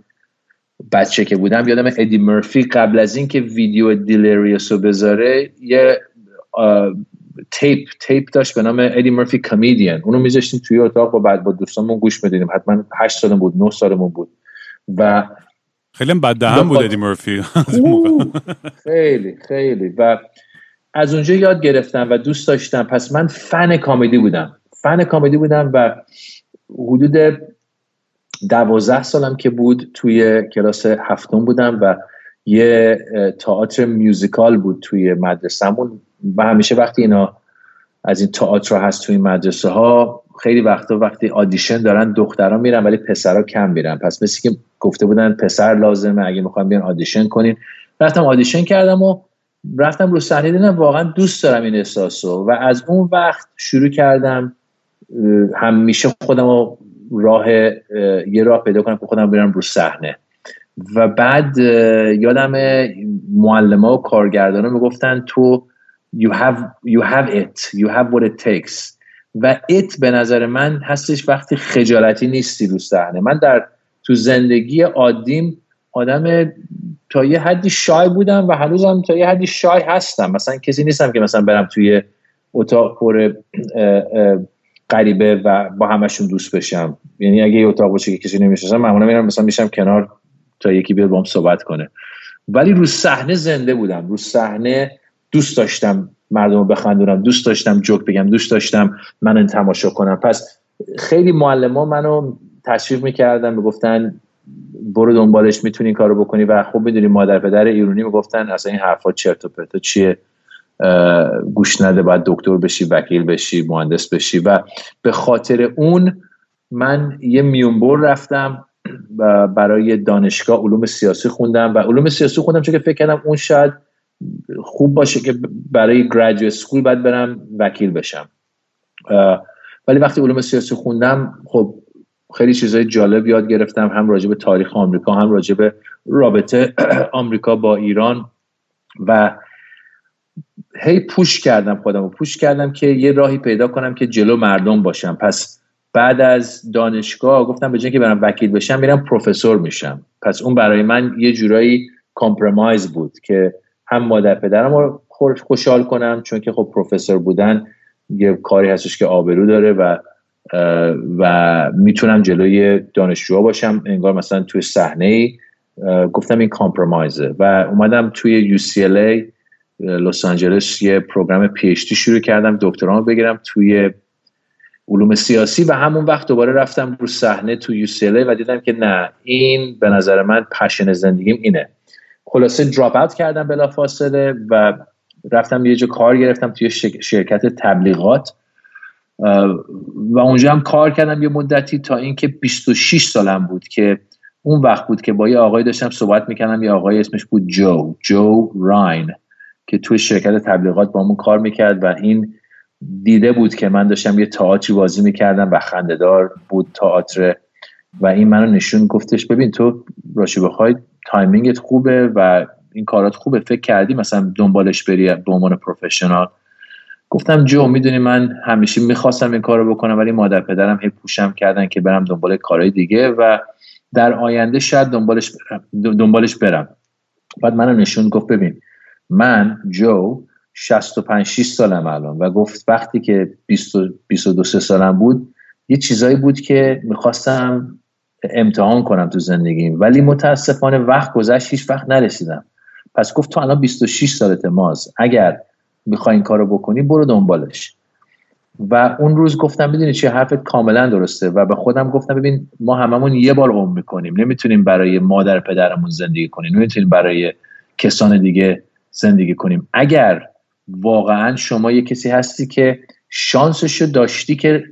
بچه که بودم یادم ادی مرفی قبل از اینکه ویدیو دیلریوس رو بذاره یه تیپ تیپ داشت به نام ادی مرفی کمدین اونو میذاشتیم توی اتاق با بعد با دوستانمون گوش می‌دیدیم حتما 8 سالم بود 9 سالمون بود. و
خیلی بد دهن بود ادی مرفی
خیلی خیلی. و از اونجا یاد گرفتم و دوست داشتم. پس من فن کامدی بودم. فن کامدی بودم و حدود دوازده سالم که بود توی کلاس هفتم بودم و یه تئاتر میوزیکال بود توی مدرسهمون. و همیشه وقتی اینا از این تئاتر هست توی مدرسه ها خیلی وقتا وقتی آدیشن دارن دخترها میرن ولی پسرها کم میرن. پس مثل که گفته بودن پسر لازمه اگه می‌خوام بیان آدیشن کنین. رفتم آدیشن کردم و رفتم رو صحنه دیدم واقعا دوست دارم این احساسو و از اون وقت شروع کردم همیشه خودم راه یه راه پیدا کنم که خودم برم رو صحنه. و بعد یادم معلم و کارگردان می‌گفتن تو you have, you have it you have what it takes. و it به نظر من هستش وقتی خجالتی نیستی رو صحنه. من در تو زندگی عادیم آدم تا یه حدی شای بودم و هنوزم تا یه حدی شای هستم. مثلا کسی نیستم که مثلا برم توی اتاق پر غریبه و با همشون دوست بشم. یعنی اگه یه اتاق باشه که کسی نمی‌شناسم معمولا میرم مثلا میشم کنار تا یکی بیاد با هم صحبت کنه. ولی رو صحنه زنده بودم. رو صحنه دوست داشتم مردم رو بخندونم دوست داشتم جوک بگم دوست داشتم من تماشا کنم. پس خیلی معلم ها منو تشویق می‌کردن می‌گفتن برو دنبالش می‌تونی کارو بکنی. و خب می‌دونی مادر پدر ایرونی می‌گفتن اصلا این حرفا چرت و پرت. چیه؟ گوش نده باید دکتر بشی وکیل بشی مهندس بشی. و به خاطر اون من یه میونبر رفتم و برای دانشگاه علوم سیاسی خوندم. و علوم سیاسی خوندم چون که فکر کردم اون شاید خوب باشه که برای گریجویت سکول باید برم وکیل بشم. ولی وقتی علوم سیاسی خوندم خب خیلی چیزای جالب یاد گرفتم هم راجع به تاریخ آمریکا هم راجع به رابطه آمریکا با ایران و هی پوش کردم خودم و پوش کردم که یه راهی پیدا کنم که جلو مردم باشم. پس بعد از دانشگاه گفتم به جای که برم وکیل بشم میرم پروفسور میشم. پس اون برای من یه جورایی کامپرمایز بود که هم مادر پدرم رو خوشحال کنم چون که خب پروفسور بودن یه کاری هستش که آبرو داره و و می‌تونم جلوی دانشجوها باشم. انگار مثلا توی صحنه ای گفتم این compromise ه و اومدم توی UCLA لس آنجلس یه program PhD شروع کردم دکترامو بگیرم توی علوم سیاسی و همون وقت دوباره رفتم رو صحنه تو UCLA و دیدم که نه این به نظر من passion زندگیم اینه. خلاصه drop out کردم بلا فاصله و رفتم یه جا کار گرفتم توی شرکت تبلیغات. و اونجا هم کار کردم یه مدتی تا اینکه 26 سالم بود که اون وقت بود که با یه آقای داشتم صحبت می‌کردم یه آقای اسمش بود جو جو راین که توی شرکت تبلیغات با همون کار می‌کرد و این دیده بود که من داشتم یه تئاتری بازی می‌کردم و خندهدار بود تئاتر و این منو نشون گفتش ببین تو راشی بخوای timing ت خوبه و این کارات خوبه. فکر کردی مثلا دنبالش بری به عنوان professional؟ گفتم جو می‌دونی من همیشه می‌خواستم این کارو بکنم ولی مادر پدرم هی push م کردن که برم دنبال کارهای دیگه و در آینده شاید دنبالش برم دنبالش برم. بعد منو نشون گفت ببین من جو 65 6 سالم الان و گفت وقتی که 20 22 سالم بود یه چیزایی بود که می‌خواستم امتحان کنم تو زندگیم. ولی متاسفانه وقت گذشت هیچ وقت نرسیدم. پس گفت تو الان 26 سالت ماز اگر می‌خوای این کارو بکنی برو دنبالش. و اون روز گفتم بدونی چه حرفت کاملا درسته. و به خودم گفتم ببین ما هممون یه بار عمر می‌کنیم. نمی‌تونیم برای مادر پدرمون زندگی کنیم. نمی‌تونیم برای کسان دیگه زندگی کنیم. اگر واقعا شما یه کسی هستی که شانسشو داشتی که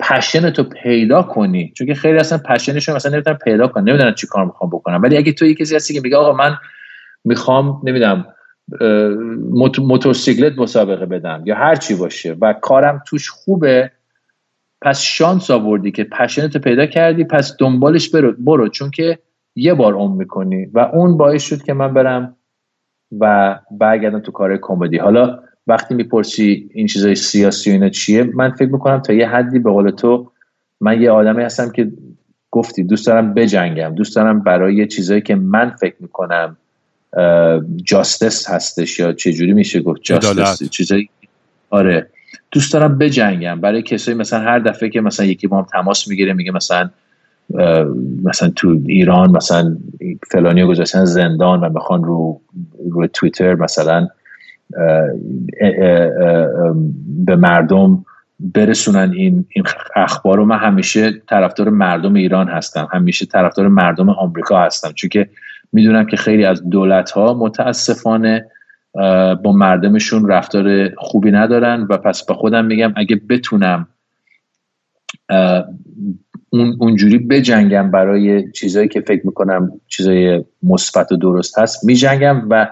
پشن تو پیدا کنی. چون که خیلی اصلا پشنشو مثلا نمی‌تونن پیدا کنن. نمی‌دونن چی کار می‌خوام بکنم ولی اگه تو یه کسی هستی که میگه آقا من می‌خوام نمی‌دونم موتورسیکلت مسابقه بدم یا هر چی باشه و کارم توش خوبه پس شانس آوردی که پشنتو پیدا کردی پس دنبالش برو, برو. چون که یه بار اون می‌کنی و اون باعث شد که من برم و برگردم تو کار کمدی. حالا وقتی می‌پرسی این چیزای سیاسی و اینا چیه من فکر می‌کنم تا یه حدی به قول تو من یه آدمی هستم که گفتی دوست دارم بجنگم دوست دارم برای چیزایی که من فکر می‌کنم جاستس هستش یا چه جوری میشه گفت جاستس چیزایی. آره. دوست دارم بجنگم. برای کسایی مثلا هر دفعه که مثلا یکی با هم تماس می‌گیره میگه مثلا مثلا تو ایران مثلا فلانی گذاشتن زندان و بخوان رو رو توییتر مثلا به مردم برسونن. این این اخبار رو من همیشه طرفدار مردم ایران هستم. همیشه طرفدار مردم آمریکا هستم. چون که می‌دونم که خیلی از دولت ها متاسفانه با مردمشون رفتار خوبی ندارن. و پس به خودم میگم اگه بتونم اون اونجوری بجنگم برای چیزایی که فکر می‌کنم چیزای مثبت و درست هست میجنگم. و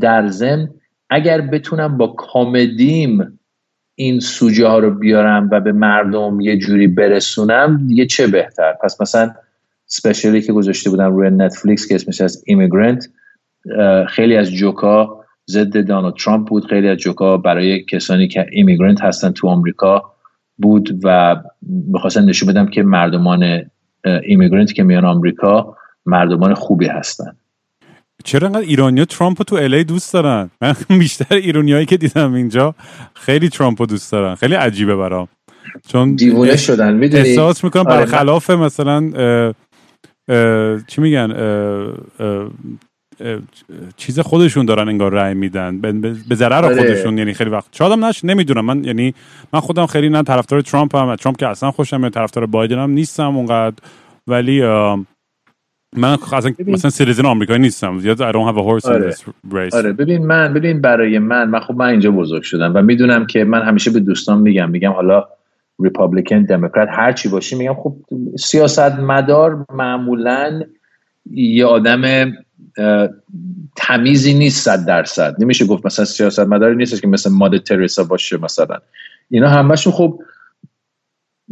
در ضمن اگر بتونم با کامدیم این سوژه ها رو بیارم و به مردم یه جوری برسونم یه چه بهتر؟ پس مثلا special ی که گذاشته بودم روی نتفلیکس که اسمش از Immigrant خیلی از جوکا ضد دانالد ترامپ بود خیلی از جوکا برای کسانی که immigrant هستن تو آمریکا بود و می‌خواستم نشون بدم که مردمان ایمیگرنت که میان آمریکا مردمان خوبی هستن.
چرا انقدر ایرانیا ترامپ تو الی دوست دارن؟ من بیشتر ایرانیایی که دیدم اینجا خیلی ترامپ دوست دارن. خیلی عجیبه برام. چون
دیوونه شدن می‌دونی؟
احساس می‌کنم
آره،
برخلاف مثلا اه، اه، چی میگن؟ اه، چیز خودشون دارن انگار رأی میدن. به- ضرر
آره.
خودشون یعنی خیلی وقت شادم نش نمی‌دونم. من یعنی من خودم خیلی نه طرفدار ترامپ هم ترامپ که اصلا خوشم میاد طرفدار بایدن هم نیستم اونقدر. ولی اه، من اصلا
ببین.
مثلا citizen آمریکایی نیستم. زیاد I don't have a horse in
آره.
this race.
آره. ببین من ببین برای من من خب من اینجا بزرگ شدم و می‌دونم که من همیشه به دوستان میگم. میگم حالا Republican دموکرات هر چی باشی میگم خب سیاست مدار معمولا یه آدم تمیزی نیست صد درصد. نمیشه گفت مثلا سیاست مداری نیست که مثل مادر ترسا باشه مثلا. اینا همشون خب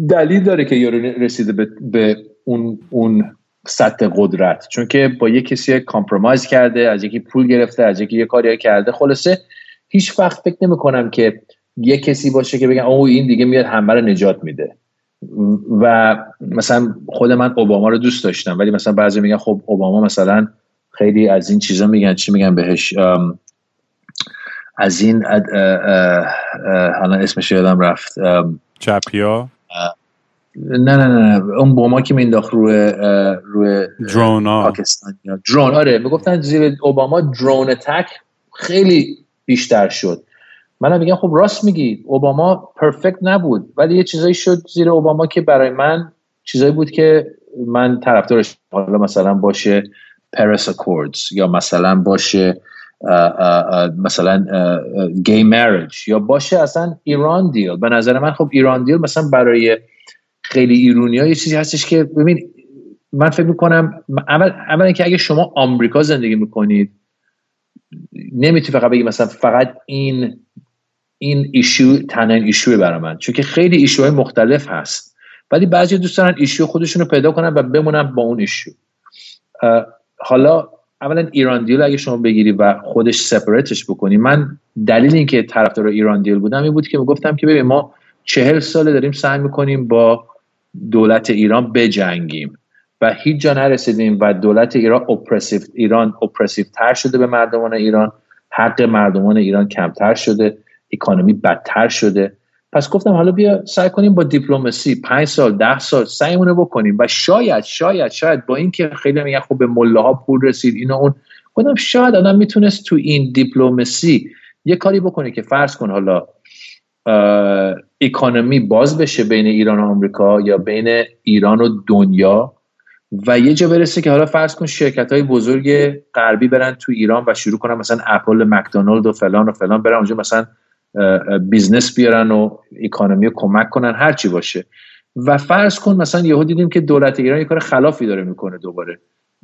دلیل داره که یارو رسیده به, به اون اون سطح قدرت. چون که با یه کسی کامپرومایز کرده از یکی پول گرفته از یکی یه کاری کرده خلاصه هیچ وقت فکر نمی کنم که یه کسی باشه که بگن اوه این دیگه میاد همه رو نجات میده. و مثلا خود من اوباما رو دوست داشتم ولی مثلا بعضی میگن خب اوباما مثلا خیلی از این چیزا میگن چی میگن بهش؟ از این حالا اسمش یادم رفت
چپیا؟
نه نه نه اون بوما که مینداخت روی روی
درون ها
پاکستان. یا درون آره. می‌گفتن زیر اوباما درون تک خیلی بیشتر شد. منم میگم خب راست میگی. اوباما پرفکت نبود. ولی یه چیزایی شد زیر اوباما که برای من چیزایی بود که من طرفدارش حالا مثلا باشه پاریس اکوردز یا مثلا باشه مثلا گی مریج یا باشه اصلا ایران دیل به نظر من خب ایران دیل مثلا برای خیلی ایرونی ها یه چیزی هستش که ببین من فکر می‌کنم اول اولا که اگه شما آمریکا زندگی می‌کنید نمی‌تونی فقط بگی مثلا فقط این این ایشو تنها این ایشوه برای من چون که خیلی ایشوهای مختلف هست. ولی بعضی دوست دارن ایشو خودشون رو پیدا کنن و بمونن با اون ایشو حالا اولا ایران دیل اگه شما بگیری و خودش سپریتش بکنی من دلیل اینکه طرفدار ایران دیل بودم این بود که می‌گفتم که ببین ما چهل ساله داریم سعی می‌کنیم با دولت ایران بجنگیم. و هیچ جا نرسیدیم و دولت ایران اپرسیو ایران اپرسیو تر شده به مردمان ایران. حق مردمان ایران کمتر شده. اکانومی بدتر شده. پس گفتم حالا بیا سعی کنیم با دیپلماسی پنج سال ده سال سعیمون رو بکنیم. و شاید شاید شاید با اینکه خیلی میگن خب به مله ها پول رسید اینا اون. گفتم شاید آدم می‌تونست تو این دیپلماسی یه کاری بکنه که فرض کن حالا اکانومی باز بشه بین ایران و آمریکا یا بین ایران و دنیا و یه جا برسه که حالا فرض کن شرکت های بزرگ غربی برن تو ایران و شروع کنن مثلا اپل مکدونالد و فلان و فلان برن اونجا مثلا business بیارن و economy رو کمک کنن هر چی باشه. و فرض کن مثلا یهو دیدیم که دولت ایران یه کار خلافی داره می‌کنه دوباره.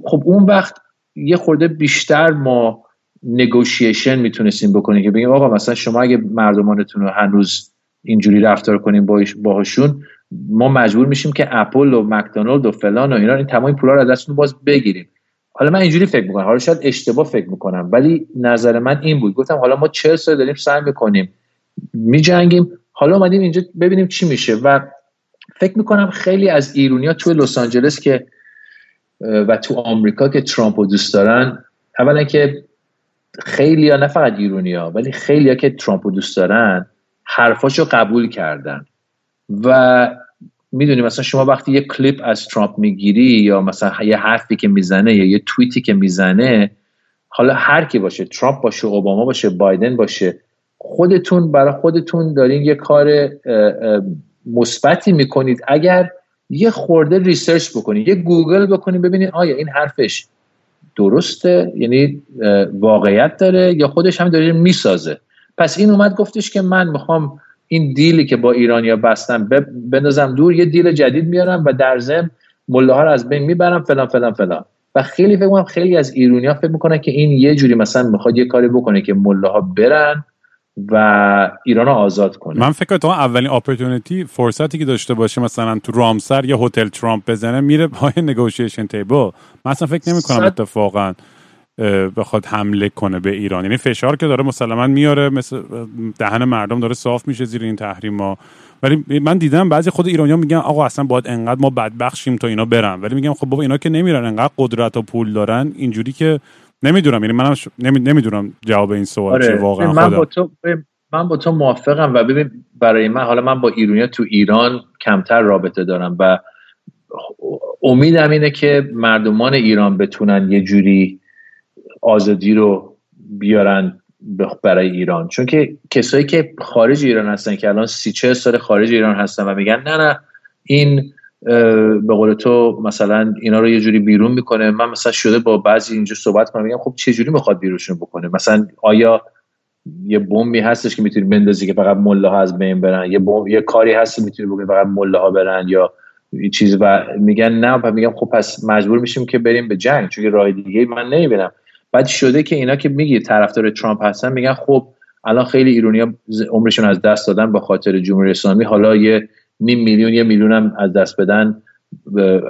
خب اون وقت یه خورده بیشتر ما negotiation می‌تونستیم بکنیم که بگیم آقا مثلا شما اگه مردمانتون رو هنوز اینجوری رفتار کنیم باهاشون ما مجبور میشیم که اپل و McDonald و فلان و اینا این تمام پولا رو از دستتون باز بگیریم. حالا من اینجوری فکر می‌کنم. حالا شاید اشتباه فکر می‌کنم ولی نظر من این بود. گفتم حالا ما چهل سال داریم سعی می‌کنیم. میجنگیم. حالا اومدیم اینجا ببینیم چی میشه. و فکر می‌کنم خیلی از ایرونیا توی لس آنجلس که و تو آمریکا که ترامپ رو دوست دارن اولا که خیلی ها نه فقط ایرونیا ولی خیلی ها که ترامپ رو دوست دارن حرفاشو قبول کردن. و می‌دونی مثلا شما وقتی یه کلیپ از ترامپ می‌گیری یا مثلا یه حرفی که می‌زنه یا یه توییتی که می‌زنه حالا هر کی باشه ترامپ باشه اوباما باشه بایدن باشه خودتون برای خودتون دارین یه کار مثبتی می‌کنید. اگر یه خورده research بکنید یه گوگل بکنید ببینید آیا این حرفش درسته؟ یعنی واقعیت داره یا خودش هم داره می‌سازه؟ پس این اومد گفتش که من می‌خوام این deal ی که با ایرانیا بستم بندازم دور یه deal جدید میارم و در ضمن مله رو از بین می‌برم فلان فلان فلان. و خیلی فکر کنم خیلی از ایرونیا فکر می‌کنن که این یه جوری مثلا می‌خواد یه کاری بکنه که مله ها برن و ایران رو آزاد کنه.
من فکر کنم اولین اپورتونیتی فرصتی که داشته باشه مثلا تو رامسر یا هتل ترامپ بزنه میره پای نگوشیشن تیبل من اصلا فکر نمی کنم
صد-
اتفاقا بخواد حمله کنه به ایران. یعنی فشار که داره مسلما میاره مثل دهن مردم داره صاف میشه زیر این تحریم ها. ولی من دیدم بعضی خود ایرانیا میگن آقا اصلا باید انقدر ما بدبخشیم تا اینا برن. ولی میگم خب بابا اینا که نمیرن انقدر قدرت و پول دارن. اینجوری که نمی‌دونم یعنی منم ش... نمی... نمی‌دونم جواب این سوال آره. واقعا
من با تو من با تو موافقم و ببین برای من حالا من با ایرونیا تو ایران کمتر رابطه دارم و امیدم اینه که مردمان ایران بتونن یه جوری آزادی رو بیارن برای ایران چون که کسایی که خارج ایران هستن که الان سی چه سال خارج ایران هستن و میگن نه نه این به قول تو مثلا اینا رو یه جوری بیرون می‌کنه. من مثلا شده با بعضی اینجا صحبت کنم میگم خب چه جوری می‌خواد بیرونشون بکنه؟ مثلا آیا یه بمبی هستش که می‌تونی بندازی که فقط مله از بین برن؟ یه بوم یه کاری هست که می‌تونی بکنی فقط مله ها برن یا چیز؟ و میگن نه و میگم خب پس مجبور میشیم که بریم به جنگ چون راه دیگه من نمی‌بینم. بعد شده که اینا که میگی طرفدار ترامپ هستن میگن خب الان خیلی ایرونیا عمرشون از دست دادن با خاطر جمهوری اسلامی. حالا یه نیم میلیون یه میلیون هم از دست بدن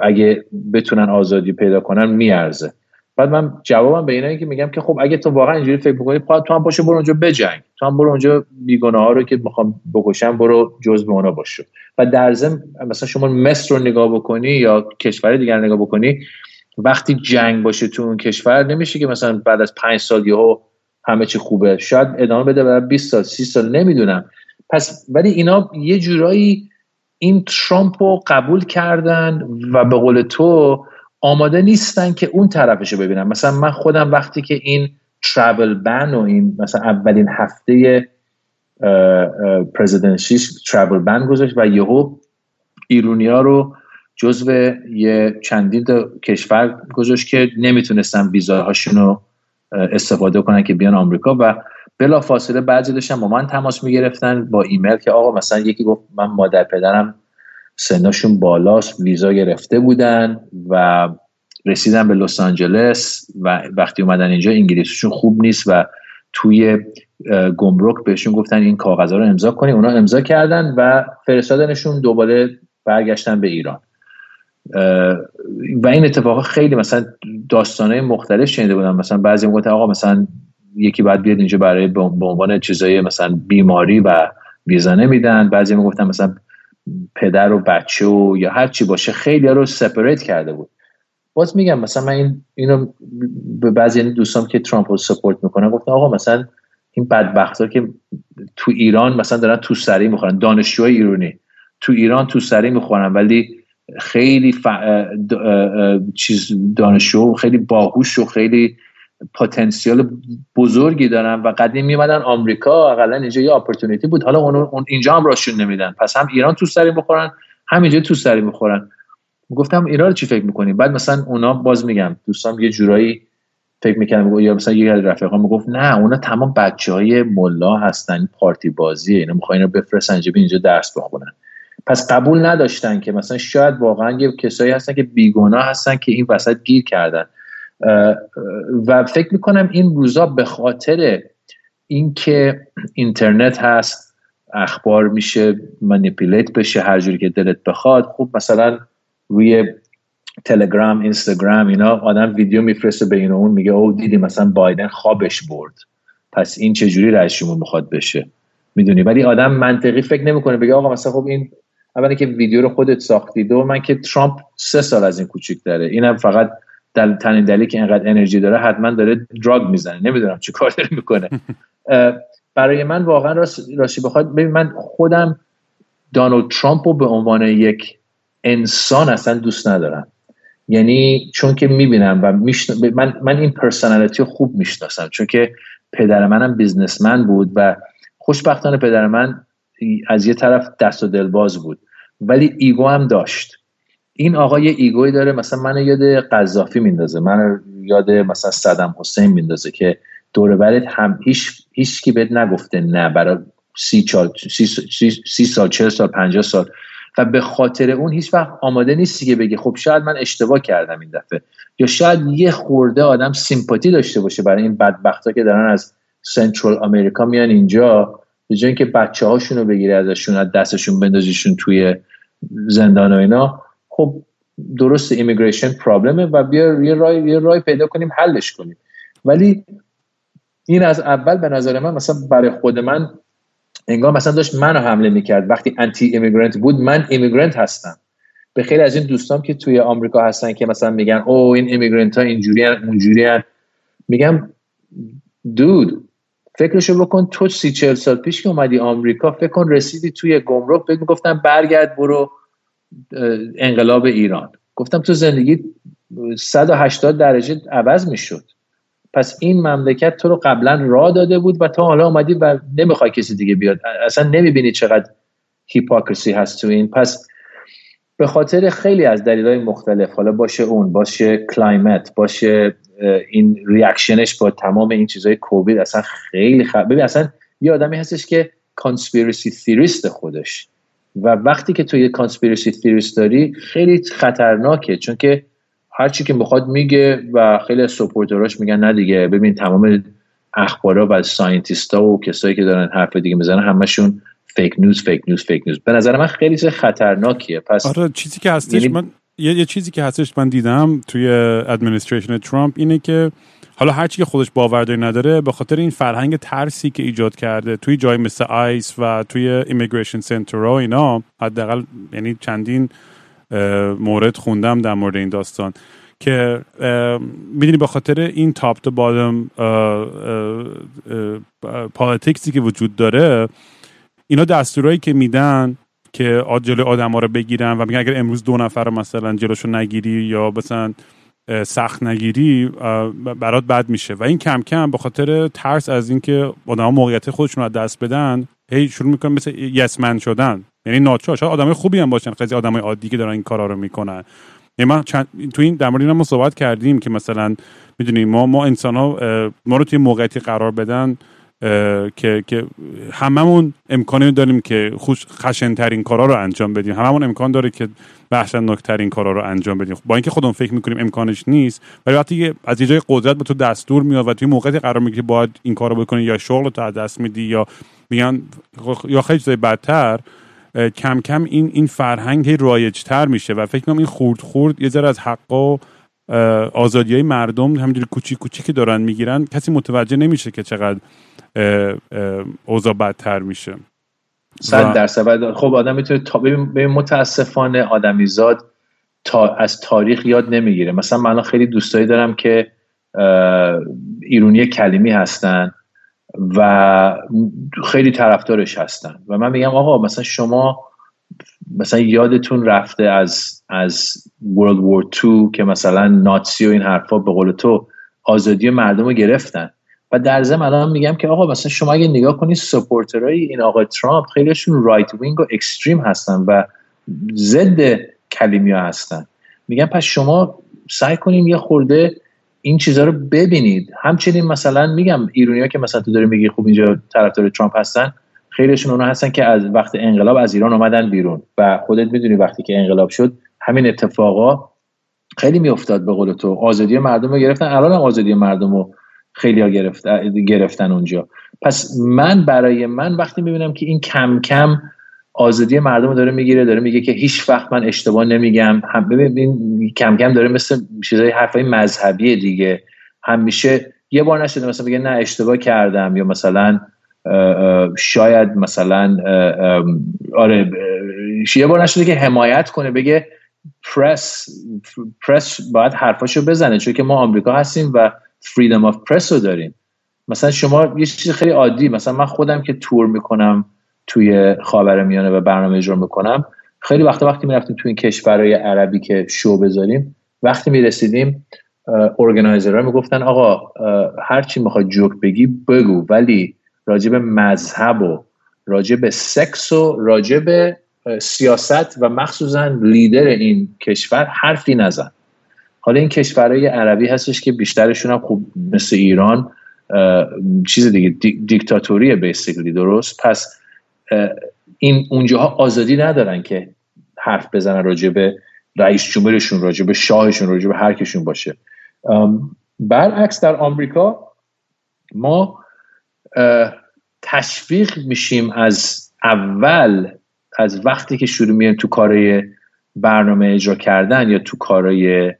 اگه بتونن آزادی پیدا کنن میارزه. بعد من جوابم به اینا که میگم که خب اگه تو واقعا اینجوری فکر بکنی تو هم باشه برو اونجا بجنگ. تو هم برو اونجا بیگناه ها رو که می‌خوام بکشن برو جزء اونا باش. و در ضمن مثلا شما مصر رو نگاه بکنی یا کشور دیگر نگاه بکنی وقتی جنگ باشه تو اون کشور نمیشه که مثلا بعد از پنج سال یهو همه چی خوبه. شاید ادامه بده بعد 20 سال 30 سال نمی‌دونم. پس ولی اینا یه جورایی این ترامپ رو قبول کردن و به قول تو آماده نیستن که اون طرفش رو ببینن. مثلا من خودم وقتی که این ترابل بن و این مثلا اولین هفته پرزیدنشیش ترابل بن گذاشت و یهو ایرونیا رو جزو یه چندین کشور گذاشت که نمی‌تونستن ویزاهاشون رو استفاده کنن که بیان آمریکا. و بلا فاصله بعضی داشتن با من تماس می‌گرفتن با ایمیل که آقا مثلا یکی گفت من مادر پدرم سنشون بالاست ویزا گرفته بودن و رسیدن به لس آنجلس و وقتی اومدن اینجا انگلیسیشون خوب نیست و توی گمرک بهشون گفتن این کاغذها رو امضا کنی. اونا امضا کردن و فرستادنشون دوباره برگشتن به ایران. و این اتفاق خیلی مثلا داستانه مختلف شنیده بودم. مثلا بعضی گفتن آقا مثلا یکی بعد بیاد اینجا برای به عنوان چیزای مثلا بیماری و ویزا نمیدن. بعضی می‌گفتن مثلا پدر و بچه و یا هر چی باشه خیلی رو سپریت کرده بود. باز میگم مثلا من این اینو به بعضی دوستان که ترامپ رو سپورت می‌کنن گفتن آقا مثلا این بدبخت ها که تو ایران مثلا دارن تو سری می‌خورن. دانشجوهای ایرانی تو ایران تو سری می‌خورن ولی خیلی ف... چیز دانشجو خیلی باهوش و خیلی پتانسیل بزرگی دارن و قدیم میمدن آمریکا اقلا اینجا یه اپورتونیتی بود. حالا اون اینجا هم راشون نمیدن. پس هم ایران تو سری بخورن هم اینجا تو سری بخورن. گفتم اینا رو چی فکر می‌کنی؟ بعد مثلا اونا باز میگم دوستان یه جورایی فکر می‌کنم یا مثلا یه رفیقا می‌گفت نه اونا تمام بچه های ملا هستن پارتی بازیه اینا می‌خوان اینو بفرستن اینجا درس بخونن. پس قبول نداشتن که مثلا شاید واقعا یه کسایی هستن که بیگناه هستن که این وسط گیر کردن. و فکر می‌کنم این روزا به خاطر اینکه اینترنت هست اخبار میشه منیپولیت بشه هر جوری که دلت بخواد خب مثلا روی تلگرام اینستاگرام اینا آدم ویدیو میفرسته به این اون میگه او دیدی مثلا بایدن خوابش برد. پس این چجوری رئیس جمهور می‌خواد بشه؟ می‌دونی؟ ولی آدم منطقی فکر نمی‌کنه بگه آقا مثلا خب این اولی که ویدیو رو خودت ساختی دو من که ترامپ سه سال از این کوچیک داره. اینم فقط دل تنین دلیلی که اینقدر انرژی داره حتما داره دراگ می‌زنه. نمی‌دونم چه کار داره می‌کنه برای من واقعا راستی بخواد ببین من خودم دانالد ترامپ رو به عنوان یک انسان اصلا دوست ندارم. یعنی چون که می‌بینم و من, من این personality رو خوب می‌شناسم. چون که پدر منم businessman بود و خوشبختانه پدر من از یه طرف دست و دلباز بود. ولی ego هم داشت. این آقا یه ego ی داره مثلا من یاد قذافی میندازه من یاد مثلا صدام حسین میندازه که دور برت هم هیچ هیچ کی بهت نگفته نه برای سی, چهل، سی, سی, سی سال چهل سال پنجاه سال. و به خاطر اون هیچ وقت آماده نیستی که بگی خب شاید من اشتباه کردم این دفعه. یا شاید یه خورده آدم sympathy داشته باشه برای این بدبختا که دارن از Central America میان اینجا به جای اینکه بچه هاشون رو بگیره ازشون از دستشون بندازیشون توی زندان و اینا. خب درست immigration problem ه و بیا یه راهی یه راهی پیدا کنیم حلش کنیم. ولی این از اول به نظر من مثلا برای خود من انگار مثلا داشت منو حمله می‌کرد. وقتی anti-immigrant بود من immigrant هستم. به خیلی از این دوستام که توی آمریکا هستن که مثلا میگن oh این immigrant ها اینجوری اونجوری میگم dude فکرشو بکن تو سی چل سال پیش که اومدی آمریکا فکر کن رسیدی توی گمرک. فکر گفتم برگرد برو. انقلاب ایران. گفتم تو زندگی 180 درجه عوض می‌شد. پس این مملکت تو رو قبلا راه داده بود و تا حالا اومدی و نمی‌خوای کسی دیگه بیاد. اصلا نمی‌بینی چقدر hypocrisy هست تو این. پس به خاطر خیلی از های مختلف حالا باشه اون باشه climate باشه این reaction ش با تمام این چیزهای کووید اصلا خیلی خب ببین اصلا یه آدمی هستش که conspiracy theorist خودش. و وقتی که تو یه conspiracy theorist داری خیلی خطرناکه. چون که هر چی که می‌خواد میگه و خیلی از supporter اش میگن نه دیگه ببین تمام اخبارا و scientist ا و کسایی که دارن حرف دیگه می‌زنن همشون fake news fake news fake news به نظر من خیلی چیز خطرناکیه. پس
آره چیزی که هستش یعنی من یه،, یه چیزی که هستش من دیدم توی administration ترامپ اینه که حالا هر چی که خودش باورداری نداره به خاطر این فرهنگ ترسی که ایجاد کرده توی جای مثل ICE و توی immigration center و اینا حداقل یعنی چندین مورد خوندم در مورد این داستان که می‌دونی به خاطر این تاپ تو بادم پالیتیکسی که وجود داره اینا دستورایی که میدن که آدم ها رو بگیرن و میگن اگر امروز دو نفر رو مثلا جلوشو نگیری یا مثلا سخت نگیری برات بد میشه. و این کم کم به خاطر ترس از اینکه آدم موقعیت خودشون رو دست بدن هی شروع می‌کنن مثل یسمن شدن. یعنی ناچار شاید آدمای خوبی هم باشن. خیلی آدمای عادی که دارن این کارا رو می‌کنن. یعنی ما چند... تو این در مورد ما صحبت کردیم که مثلا می‌دونیم ما ما انسان ها ما رو توی موقعیتی قرار بدن. که که هممون امکانی داریم که خوش خشنترین کارا رو انجام بدیم. هممون امکان داره که وحشتناکترین کارا رو انجام بدیم. با اینکه خودمون فکر می‌کنیم امکانش نیست ولی وقتی از یه جای قدرت به تو دستور میاد و توی موقعیتی قرار می‌گیری که باید این کارو بکنی یا شغل تو از دست میدی یا میگن یا خیلی چیزای بدتر کم کم این این فرهنگ رایجتر میشه و فکر کنم این خورد خورد یه ذره از حق و آزادی های مردم همینجوری کوچیک کوچیک دارن می‌گیرن کسی متوجه نمیشه که چقدر اوضاع بدتر میشه.
صد درصد. خب آدم می‌تونه تا ببین متاسفانه آدمیزاد تا از تاریخ یاد نمی‌گیره. مثلا من خیلی دوستایی دارم که ایرونی کلیمی هستن و خیلی طرفدارش هستن. و من میگم آقا مثلا شما مثلا یادتون رفته از از World War II که مثلا ناتسی و این حرفا به قول تو آزادی مردم رو گرفتن. و در ضمن الان میگم که آقا مثلا شما اگه نگاه کنید supporter های این آقا ترامپ خیلیشون right wing و extreme هستن و ضد کلیمیا هستن. میگم پس شما سعی کنیم یه خورده این چیزها رو ببینید. همچنین مثلا میگم ایرونیا که مثلا تو داری میگی خوب اینجا طرفدار ترامپ هستن خیلیشون اونا هستن که از وقت انقلاب از ایران اومدن بیرون و خودت می‌دونی وقتی که انقلاب شد همین اتفاقا خیلی میافتاد به قول تو. آزادی مردم رو گرفتن. الان آزادی مردم رو خیلی ها گرفتن اونجا. پس من برای من وقتی می‌بینم که این کم کم آزادی مردم داره می‌گیره داره میگه که هیچ وقت من اشتباه نمیگم. هم ببین کم کم داره مثل چیزای حرفای مذهبی دیگه. همیشه یه بار نشده مثلا بگه نه اشتباه کردم. یا مثلا شاید مثلا آره یه بار نشده که حمایت کنه بگه پرس پرس باید حرفاشو بزنه. چون که ما آمریکا هستیم و فریدم آف پرس رو داریم. مثلا شما یه چیز خیلی عادی مثلا من خودم که تور می‌کنم توی خاور میانه و برنامه اجرا می‌کنم خیلی وقت وقتی می‌رفتیم توی این کشورهای عربی که شو بذاریم وقتی می‌رسیدیم ارگنایزرها می‌گفتن آقا هر چی می‌خوای جوک بگی بگو. ولی راجب مذهب و راجب سکس و راجب سیاست و مخصوصا لیدر این کشور حرفی نزن. حالا این کشورهای عربی هستش که بیشترشون هم خوب مثل ایران چیز دیگه دیکتاتوری بیسیکلی درست؟ پس این اونجاها آزادی ندارن که حرف بزنن راجع به رئیس جمهورشون راجع به شاهشون راجع به هر کشون باشه برعکس در آمریکا ما تشویق میشیم از اول از وقتی که شروع میایم تو کارهای برنامه اجرا کردن یا تو کارهای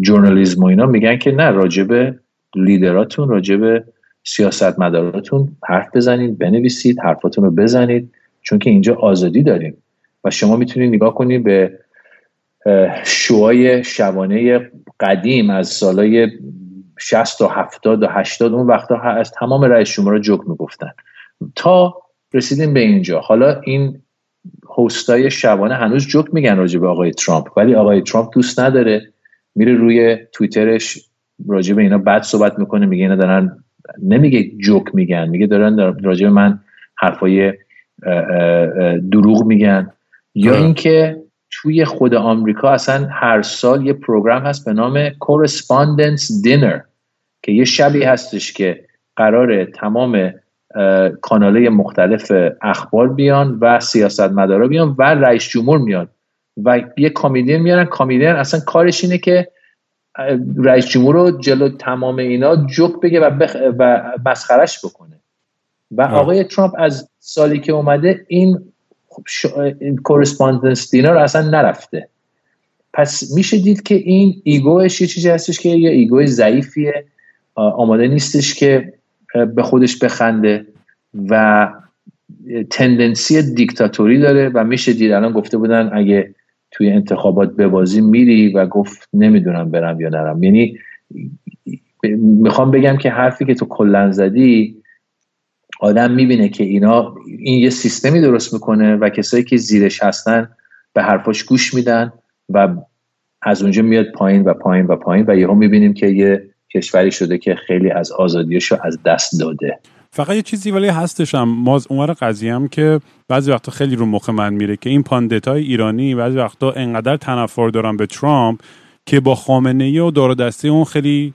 جورنالیزم و اینا میگن که نه راجب لیدراتون راجب سیاست مداراتون حرف بزنید بنویسید حرفاتون رو بزنید چون که اینجا آزادی داریم. و شما می‌تونید نگاه کنید به شوهای شبانه قدیم از سالهای 60 و 70 و 80 اون وقتا از تمام رئیس جمهور جوک می‌گفتن. تا رسیدیم به اینجا. حالا این هستای شبانه هنوز جوک میگن راجع به آقای ترامپ ولی آقای ترامپ دوست نداره میره روی توییترش راجع به اینا بد صحبت می‌کنه میگه اینا دارن نمیگه جوک میگن میگه دارن راجع به من حرفای دروغ میگن. یا اینکه توی خود آمریکا اصلا هر سال یه پروگرام هست به نام کورسپاندنس دینر که یه شبی هستش که قرار تمام کاناله مختلف اخبار بیان و سیاست مدارا بیان و رئیس جمهور میاد. و یه comedian میارن. comedian اصلا کارش اینه که رئیس جمهور رو جلو تمام اینا جوک بگه و, بخ... و مسخرش بکنه. و آقای ترامپ از سالی که اومده این Correspondents' Dinner رو اصلا نرفته. پس میشه دید که این ego ش یه چیزی هستش که یه ego ضعیفیه. آماده نیستش که به خودش بخنده و تندنسی دیکتاتوری داره و میشه دید الان گفته بودن اگه توی انتخابات بازی میری و گفت نمی‌دونم برم یا نرم. یعنی می‌خوام بگم که حرفی که تو کلن زدی آدم می‌بینه که اینا این یه سیستمی درست می‌کنه و کسایی که زیرش هستن به حرفاش گوش میدن و از اونجا میاد پایین و پایین و پایین و یهو می‌بینیم که یه کشوری شده که خیلی از آزادیشو از دست داده.
فقط یه چیزی ولی هستشم. ما اونور قضیه هم که بعضی وقتا خیلی رو مخ من میره که این پاندت های ایرانی بعضی وقتا انقدر تنفر دارن به ترامپ که با خامنه ای و دار دسته اون خیلی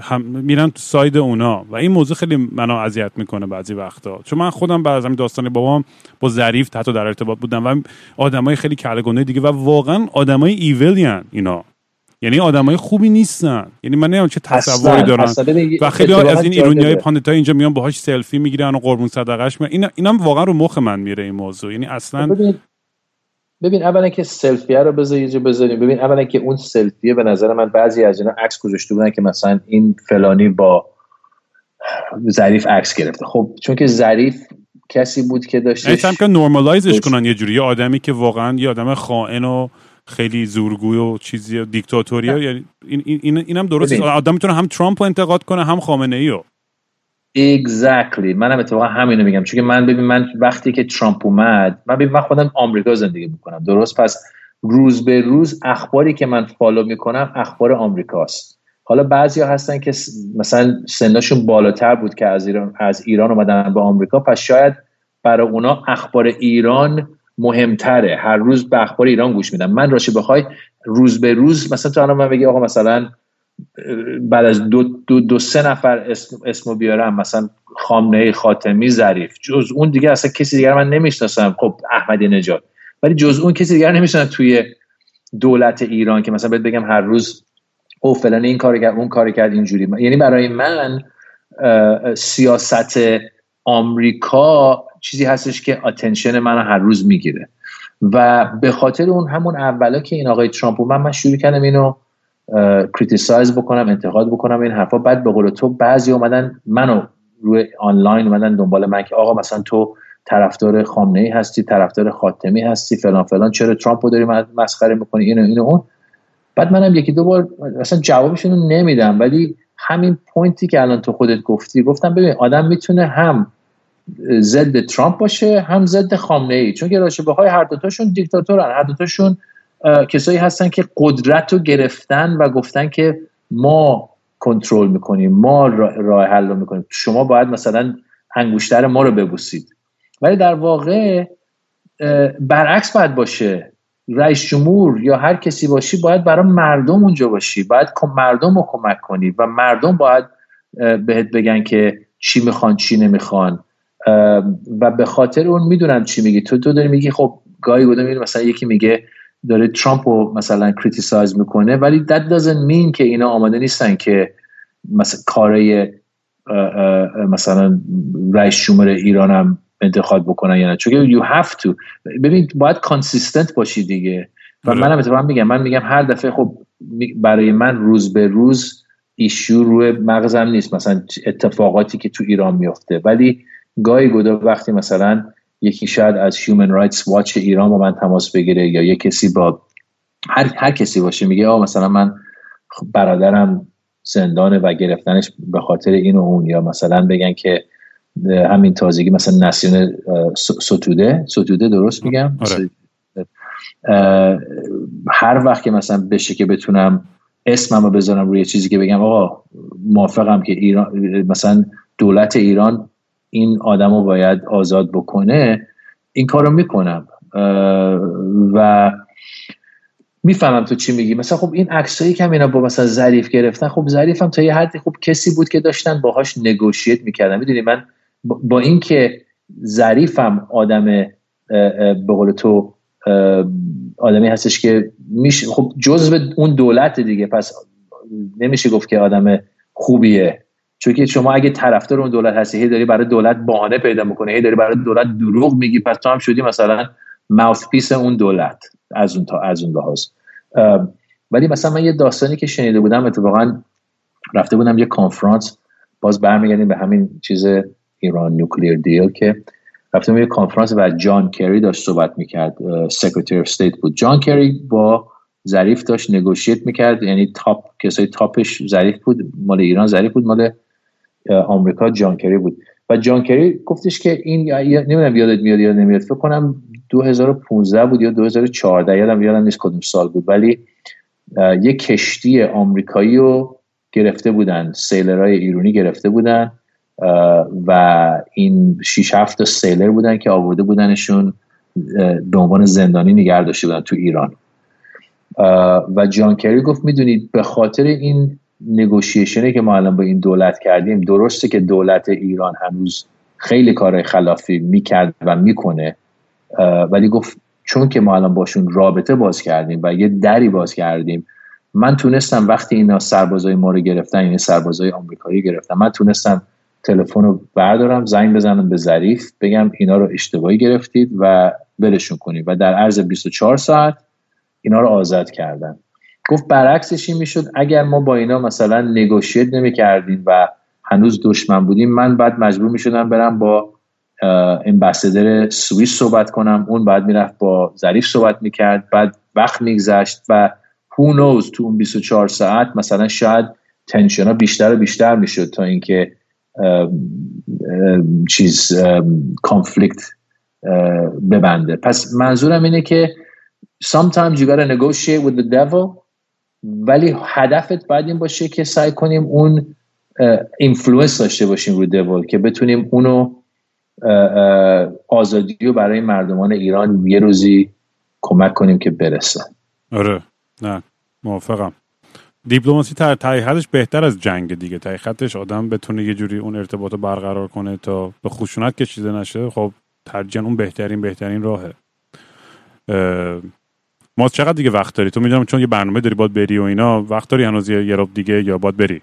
هم میرن تو ساید اونا. و این موضوع خیلی منو اذیت می‌کنه بعضی وقتا. چون من خودم بعد از همین داستان بابام با ظریف حتی در ارتباط بودم و آدمای خیلی کلگونه دیگه و واقعا آدمای ایولیان اینا. یعنی آدمای خوبی نیستن. یعنی من نمی‌دونم چه تصوری دارن. و خیلی از این ایرونی های پاندتا اینجا میان باهاش سلفی می‌گیرن و قربون صدقش می‌گیرن. این اینم واقعا رو مخ من میره این موضوع. یعنی اصلا
ببین اولا که سلفیه رو بذار یه بذاریم. ببین اولا که اون سلفیه به نظر من بعضی از اینا عکس گذاشته بودن که مثلا این فلانی با ظریف عکس گرفته. خب چون که ظریف کسی بود که داشته
یعنی که نورمالایزش کنن یه جوری. یه آدمی که واقعا یه آدم خائن و خیلی زورگوی و چیزی دیکتاتوری یعنی این این اینم درست آدم می‌تونه هم ترامپ رو انتقاد کنه هم خامنه ای رو
exactly. منم اتفاقا همینو میگم. چون من ببین من وقتی که ترامپ اومد من ببین من خودم آمریکا زندگی می‌کنم. درست؟ پس روز به روز اخباری که من فالو می‌کنم اخبار آمریکاست. حالا بعضیا هستن که مثلا سنشون بالاتر بود که از ایران از ایران اومدن به آمریکا. پس شاید برای اونا اخبار ایران مهمتره. هر روز به اخبار ایران گوش میدم. من راشی بخوای روز به روز مثلا تو الان من بگی آقا مثلا بعد از دو, دو, دو سه نفر اسم اسمو بیارم مثلا خامنه خاتمی ظریف. جز اون دیگه اصلا کسی دیگر من نمی‌شناسم. خب احمدی نژاد. ولی جز اون کسی دیگر نمی‌شناسم توی دولت ایران که مثلا بهت بگم هر روز او فلان این کار کرد اون کار کرد اینجوری. یعنی برای من سیاست آمریکا چیزی هستش که attention من هر روز می‌گیره. و به خاطر اون همون اولا که این آقای ترامپ من من شروع کردم اینو criticize بکنم انتقاد بکنم این حرفا. بعد به قول تو بعضی اومدن منو روی آنلاین اومدن دنبال من که آقا مثلا تو طرفدار خامنه ای هستی طرفدار خاتمی هستی فلان فلان چرا ترامپ رو داری مسخره می‌کنی؟ اینو اینو اون. بعد منم یکی دو بار اصلا جوابشون نمیدم ولی همین point ی که الان تو خودت گفتی گفتم ببین آدم می‌تونه هم ضد ترامپ باشه هم ضد خامنه ای چون که راشه بخوای هر دوتاشون دیکتاتورن. هر دوتاشون کسایی هستن که قدرت رو گرفتن و گفتن که ما کنترل می‌کنیم ما راه حل رو می‌کنیم. شما باید مثلا انگوشتر ما رو ببوسید. ولی در واقع برعکس باید باشه. رئیس جمهور یا هر کسی باشی باید برای مردم اونجا باشی. باید مردم رو کمک کنی و مردم باید بهت بگن که چی می‌خوان چی نمی‌خوان. و به خاطر اون می‌دونم چی میگی. تو تو داری میگی خب گاهی بودم مثلا یکی میگه داره ترامپ رو مثلا criticize می‌کنه ولی that doesn't mean که اینا آماده نیستن که مثلا کارای مثلا رئیس جمهور ایران هم انتخاب بکنن یا نه. چون you have to. ببین باید consistent باشی دیگه. و منم اتفاقا میگم من میگم هر دفعه خب برای من روز به روز ایشو روی مغزم نیست. مثلا اتفاقاتی که تو ایران میفته ولی گاهی گدا وقتی مثلا یکی شاید از Human Rights Watch ایران با من تماس بگیره یا یه کسی با هر, هر کسی باشه میگه آه مثلا من برادرم زندانه و گرفتنش به خاطر این و اون یا مثلا بگن که همین تازگی مثلا نسیون ستوده ستوده درست میگم
آره.
هر وقت که مثلا بشه که بتونم اسمم رو بذارم روی چیزی که بگم آقا موافقم که ایران مثلا دولت ایران این آدم رو باید آزاد بکنه این کار رو می‌کنم و می‌فهمم تو چی میگی. مثلا خب این عکسایی که اینا با مثلا ظریف گرفتن خب ظریف هم تا یه حدی خب کسی بود که داشتن باهاش نگوشیت می‌کردن. می‌دونی من با اینکه ظریفم آدم به قول تو آدمی هستش که میشه خب جزء اون دولت دیگه. پس نمیشه گفت که آدم خوبیه. چون که شما اگه طرفدار اون دولت هستی هی داری برای دولت بهانه پیدا می‌کنه هی داری برای دولت دروغ میگی پس تو هم شدی مثلا ماوث پیس اون دولت از اون تا از اون لحاظ. ولی مثلا من یه داستانی که شنیده بودم اتفاقا رفته بودم یه کانفرانس باز برمیگردیم به همین چیز Iran nuclear deal که رفتم یه کانفرانس و جان کری داشت صحبت می‌کرد secretary of state بود. جان کری با ظریف داشت negotiate می‌کرد یعنی top کسای top ش ظریف بود مال ایران ظریف بود مال آمریکا جان کری بود. و جان کری گفتش که این نمی‌دونم یادت میاد یا نمیاد فکر کنم 2015 بود یا 2014 یادم یادم نیست کدوم سال بود. ولی یه کشتی آمریکایی رو گرفته بودن سیلرهای ایرانی گرفته بودن و این 6 7 سیلر بودن که آورده بودنشون به عنوان زندانی نگه داشته بودن تو ایران. و جان کری گفت می‌دونید به خاطر این نگوشیشنی که ما الان با این دولت کردیم درسته که دولت ایران هنوز خیلی کارهای خلافی می‌کرد و می‌کنه ولی گفت چون که ما الان باشون رابطه باز کردیم و یه دری باز کردیم من تونستم وقتی اینا سربازای ما رو گرفتن یعنی سربازای آمریکایی گرفتن من تونستم تلفن رو بردارم زنگ بزنم به ظریف بگم اینا رو اشتباهی گرفتید و برشون کنید. و در عرض 24 ساعت اینا رو آزاد کردن. گفت برعکسش این می‌شد اگر ما با اینا مثلا نگوشیت نمی کردیم و هنوز دشمن بودیم من بعد مجبور می شدم برم با امبسدر سوئیس صحبت کنم اون بعد می‌رفت با ظریف صحبت می‌کرد بعد وقت میگذشت و who knows تو اون 24 ساعت مثلا شاید tension ها بیشتر و بیشتر می‌شد تا اینکه چیز conflict ببنده. پس منظورم اینه که sometimes you gotta negotiate with the devil ولی هدفت باید این باشه که سعی کنیم اون influence داشته باشیم رو devil که بتونیم اونو آزادی رو برای مردمان ایران یه روزی کمک کنیم که برسه.
آره. نه موافقم. دیپلماسی تر حدش بهتر از جنگ دیگه. تای خطش آدم بتونه یه جوری اون ارتباط رو برقرار کنه تا به خشونت کشیده نشه. خب ترجیحاً اون بهترین بهترین راهه. ما چقدر دیگه وقت داری؟ تو می‌دونم چون یه برنامه داری باید بری و اینا. وقت داری هنوز یه رب دیگه یا باید بری؟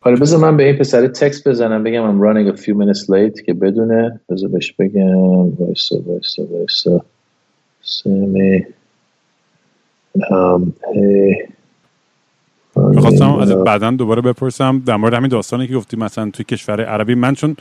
آره بذار من به این پسر تکست بزنم بگم I'm running a few minutes late که بدونه. بذار بهش بگم. وایسا وایسا وایسا. سمی.
می‌خواستم از بعدا دوباره بپرسم در مورد همین داستانی که گفتی مثلا توی کشور عربی. من چون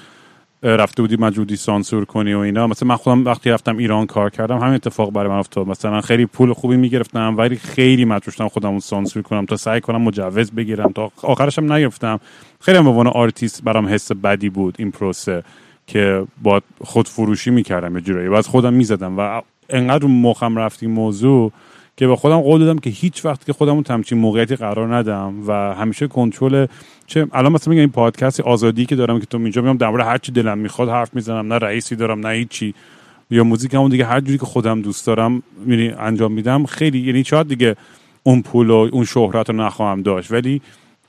رفته بودی مجبوری سانسور کنی و اینا. مثلا من خودم وقتی رفتم ایران کار کردم همین اتفاق برای من افتاد. مثلا خیلی پول خوبی می‌گرفتم ولی خیلی مجبور شدم خودم سانسور کنم تا سعی کنم مجوز بگیرم. تا آخرش هم نگرفتم. خیلی به عنوان آرتیست برام حس بدی بود این پروسه که با خود فروشی می‌کردم یه جورایی. از خودم می‌زدم و انقدر مخم رفتی موضوع که به خودم قول دادم که هیچ وقت که خودمون تمچین موقعیتی قرار ندم و همیشه کنترل چه الان مثلا میگم این پادکست آزادی که دارم که تو اینجا میام در هر چی دلم می‌خواد حرف می‌زنم نه رئیسی دارم نه هیچی. یا موزیک همون دیگه هر جوری که خودم دوست دارم یعنی انجام میدم خیلی یعنی شاید دیگه اون پول و اون شهرت رو نخواهم داشت. ولی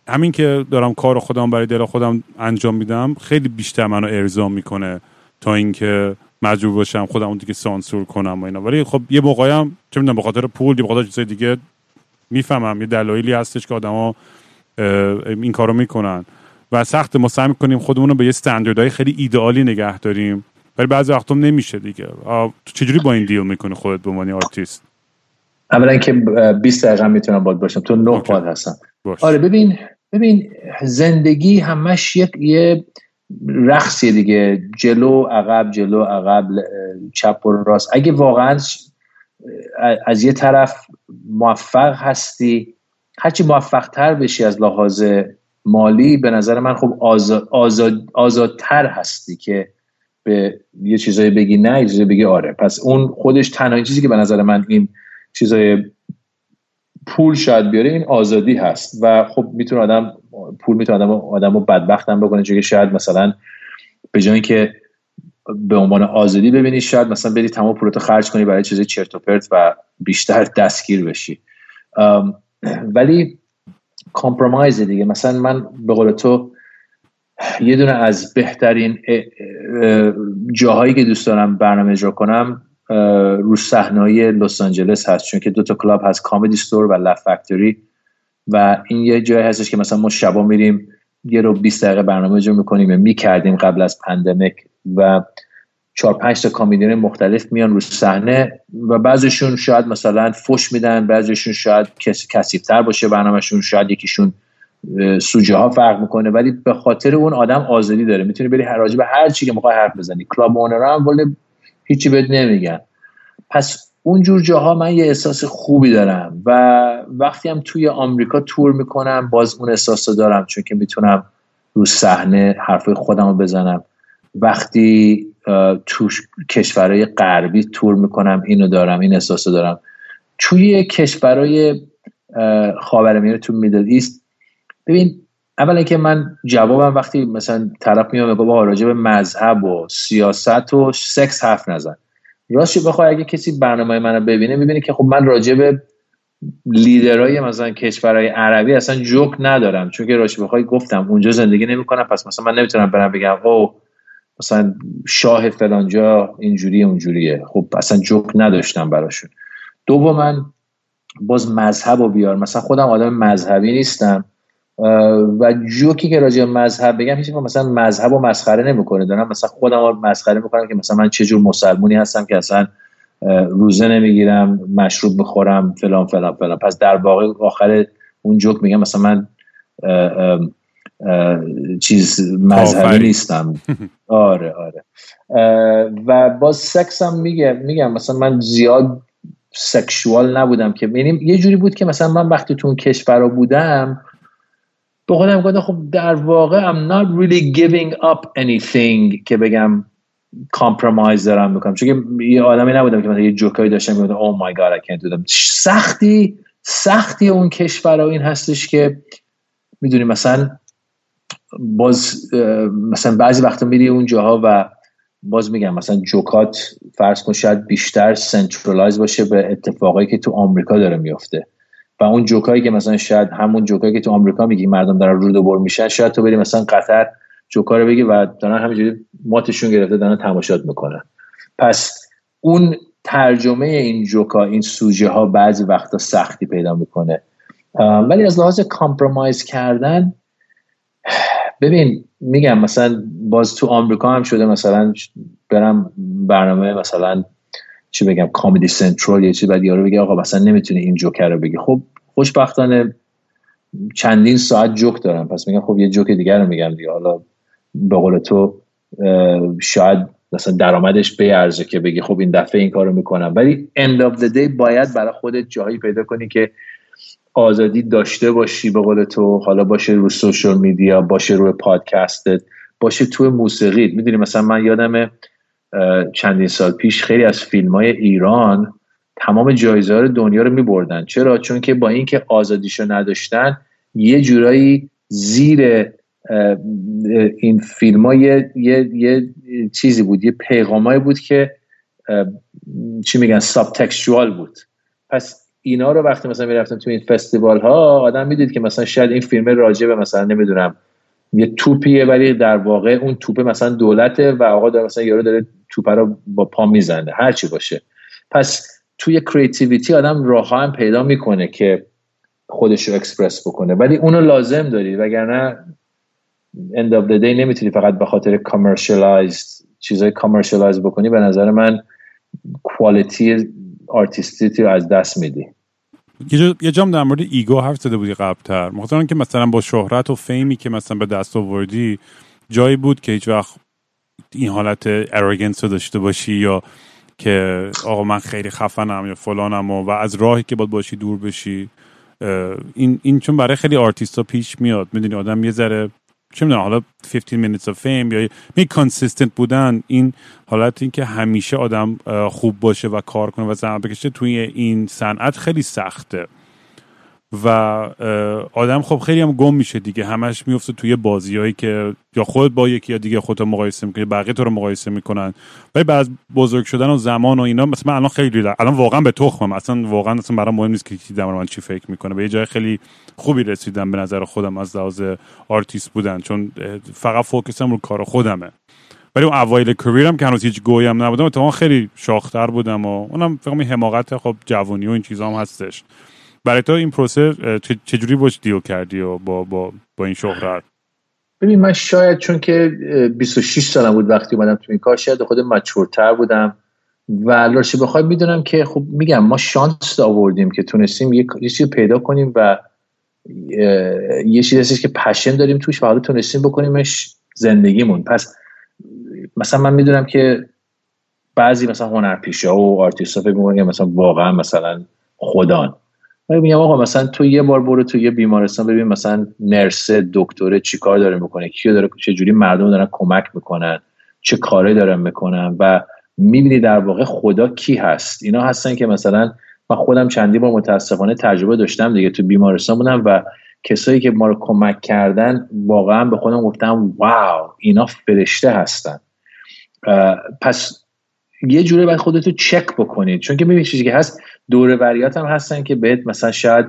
همین که دارم کار خودم برای دل خودم انجام میدم خیلی بیشتر منو ارضا می‌کنه تا اینکه مجبور باشم خودم اون دیگه سانسور کنم و اینا. ولی خب یه موقعی هم چه می‌دونم به خاطر پول یا به خاطر چیزای دیگه می‌فهمم. یه دلایلی هستش که آدما این کارو می‌کنن. و سخت ما سعی می‌کنیم خودمون رو به یه استانداردهای خیلی ایدئالی نگه داریم. ولی بعضی وقتا نمیشه دیگه. تو چجوری با این deal می‌کنی خودت به عنوان آرتیست؟
اولا که 20 دقیقه می‌تونم باد باشم. تو نه پاد هستم. آره ببین ببین زندگی همش یه رقصی دیگه. جلو عقب جلو عقب چپ و راست. اگه واقعا از یه طرف موفق هستی هرچی موفق تر بشی از لحاظ مالی به نظر من خب آزاد، آزاد، آزادتر هستی که به یه چیزایی بگی نه یه چیزایی بگی آره. پس اون خودش تنها چیزی که به نظر من این چیزای پول شاید بیاره این آزادی هست. و خب می‌تونه آدم پول می‌تونه آدم آدمو بدبختم بکنه. چون شاید مثلا به جای که به عنوان آزادی ببینی شاید مثلا بری تمام پولتو خرج کنی برای چیز چرت و پرت و بیشتر دستگیر بشی. ولی کامپرومایز دیگه. مثلا من به قول تو یه دونه از بهترین جاهایی که دوست دارم برنامه اجرا کنم رو صحنه لس آنجلس هست. چون که دو تا club هست Comedy Store و Laugh Factory و این یه جایی هستش که مثلا ما شبا میریم یه رو 20 دقیقه برنامه اجرا می‌کنیم می‌کردیم قبل از pandemic و چهار پنج تا comedian مختلف میان رو صحنه و بعضیشون شاید مثلا فش میدن بعضیشون شاید کثیف‌تر باشه برنامهشون شاید یکیشون سوژه ها فرق می‌کنه ولی به خاطر اون آدم آزادی داره. می‌تونی بری هر به هر چی که می‌خوای حرف بزنی. club owner هم ولی هیچی بهت نمیگن. پس اونجور جاها من یه احساس خوبی دارم و وقتی هم توی آمریکا تور می‌کنم باز اون احساس رو دارم چون که می‌تونم رو صحنه حرفای خودم رو بزنم. وقتی تو کشورهای غربی تور می‌کنم اینو دارم این احساس دارم. توی کشورهای خاورمیانه تو میدل ایست ببین اولا که من جوابم وقتی مثلا طرف میاد میگه بابا راجع به مذهب و سیاست و سکس حرف نزن. راستش بخوای اگه کسی برنامه منو ببینه می‌بینه که خب من راجع به لیدرای مثلا کشورهای عربی اصلا جوک ندارم. چون که راستش بخوای گفتم اونجا زندگی نمی‌کنم پس مثلا من نمی‌تونم برم بگم او مثلا شاه فلانجا اینجوری اونجوریه. خب اصلا جوک نداشتم براشون. من باز مذهب و بیار. مثلا خودم آدم مذهبی نیستم. و جوکی که راجع مذهب بگم هیچ مثلا مذهب و مسخره نمی‌کنه. دارم مثلا خودم مسخره می‌کنم که مثلا من چه جور مسلمونی هستم که اصلا روزه نمی‌گیرم مشروب می‌خورم فلان فلان فلان. پس در واقع آخر اون جوک میگم مثلا من چیز مذهبی نیستم. آره آره. و با سکس هم میگه میگم مثلا من زیاد سکشوال نبودم که یعنی یه جوری بود که مثلا من وقتی تو اون کشور بودم به خودم گفتم خب در واقع I'm not really giving up anything که بگم compromise دارم می‌کنم. چون یه آدمی نبودم که مثلا یه جوکایی داشتم می‌گفتم oh my god I can't سختی سختی اون کشور این هستش که می‌دونی مثلا باز مثلا بعضی وقتا میری اون جاها و باز میگم مثلا جوکات فرض کن شاید بیشتر centralize باشه به اتفاقایی که تو آمریکا داره میفته و اون جوکایی که مثلا شاید همون جوکایی که تو آمریکا میگی مردم دارن روده‌بر میشن شاید تو بری مثلا قطر جوکا رو بگی و دارن همینجوری ماتشون گرفته دارن تماشات می‌کنن. پس اون ترجمه این جوکا این سوژه ها بعضی وقتا سختی پیدا می‌کنه. ولی از لحاظ compromise کردن ببین میگم مثلا باز تو آمریکا هم شده مثلا برم برنامه مثلا چی بگم Comedy Central یا چی بعد یارو بگه آقا مثلا نمی‌تونی این جوک رو بگی. خب خوشبختانه چندین ساعت جوک دارم. پس میگم خب یه جوک دیگر رو میگم دیگه. حالا به قول تو شاید مثلا درآمدش بیارزه که بگی خب این دفعه این کارو می‌کنم. ولی end of the day باید برای خودت جایی پیدا کنی که آزادی داشته باشی به قول تو. حالا باشه رو سوشال میدیا باشه روی پادکستت باشه تو موسیقی می‌دونی مثلا من یادم چندین سال پیش خیلی از فیلم های ایران تمام جایزه دنیا رو می بردن چرا؟ چون که با اینکه آزادیشو نداشتن یه جورایی زیر این فیلم ها یه،, یه،, چیزی بود یه پیغامایی بود که چی میگن ساب بود. پس اینا رو وقتی مثلا می‌رفتم تو این فستیوال ها آدم می‌دید که مثلا شاید این فیلم راجع به مثلا نمی‌دونم یه توپیه ولی در واقع اون توپه مثلا دولته و آقا داره مثلا یارو داره توپه رو با پا می‌زنه هر چی باشه. پس توی creativity آدم راه هم پیدا می‌کنه که خودش رو اکسپرس بکنه. ولی اونو لازم داری وگرنه end of the day نمی‌تونی فقط به خاطر commercialize چیزای commercialize بکنی به نظر من quality رو از دست میدی.
یه جام در مورد ego حرف زده بودی قبلتر. مخاطران که مثلا با شهرت و fame ی که مثلا به دست آوردی جایی بود که هیچ وقت این حالت arrogance رو داشته باشی یا که آقا من خیلی خفنم یا فلانم و, و از راهی که باید باشی دور بشی. این این چون برای خیلی آرتیستا پیش میاد. می‌دونی آدم یه ذره چه می‌دونم حالا 15 minutes of fame یا می consistent بودن. این حالت این که همیشه آدم خوب باشه و کار کنه و زحمت بکشه توی این صنعت خیلی سخته. و آدم خب خیلی هم گم میشه دیگه. همش میفته توی بازیهایی که یا خود با یکی یا دیگه خودت مقایسه می‌کنی بقیه تو رو مقایسه می‌کنن. ولی بعد بزرگ شدن و زمان و اینا مثلا من الان خیلی الان واقعا به تخمم. اصلا واقعا اصلا برام مهم نیست که کی در من چی فکر می‌کنه. به یه جای خیلی خوبی رسیدم به نظر خودم از لحاظ آرتیست بودن چون فقط focus م رو کار خودمه. ولی اون اوایل career م که هنوز هیچ گهی هم نبودم اتفاقا خیلی شاخ‌تر بودم و اونم فکر حماقت خب جوونی و این چیزا هم هستش. برای تو این پروسه چجوری باش deal کردی و با, با, با این شهرت؟
ببین من شاید چون که 26 سالم بود وقتی اومدم تو این کار شاید خود mature تر بودم. و لارشی بخوای می‌دونم که خب میگم ما شانس آوردیم که تونستیم یه چیزی پیدا کنیم و یه چیزی هستش که passion داریم توش و حالا تونستیم بکنیمش زندگیمون. پس مثلا من می‌دونم که بعضی مثلا هنرپیشه و آرتیست ها فکر مثلا واقعا مثلا خدان. میگم آقا مثلا تو یه بار برو تو یه بیمارستان ببین مثلا نرس دکتره چیکار داره می‌کنه کیو داره چه جوری مردم دارن کمک می‌کنن چه کاره دارن می‌کنن و می‌بینی در واقع خدا کی هست. اینا هستن که مثلا من خودم چندی با متاسفانه تجربه داشتم دیگه تو بیمارستان بودم و کسایی که ما رو کمک کردن واقعا به خودم گفتم واو اینا فرشته هستن. پس یه جوری باید خودتو چک بکنید. چون که می‌بینی چیزی که هست دوره وریات هم هستن که بهت مثلا شاید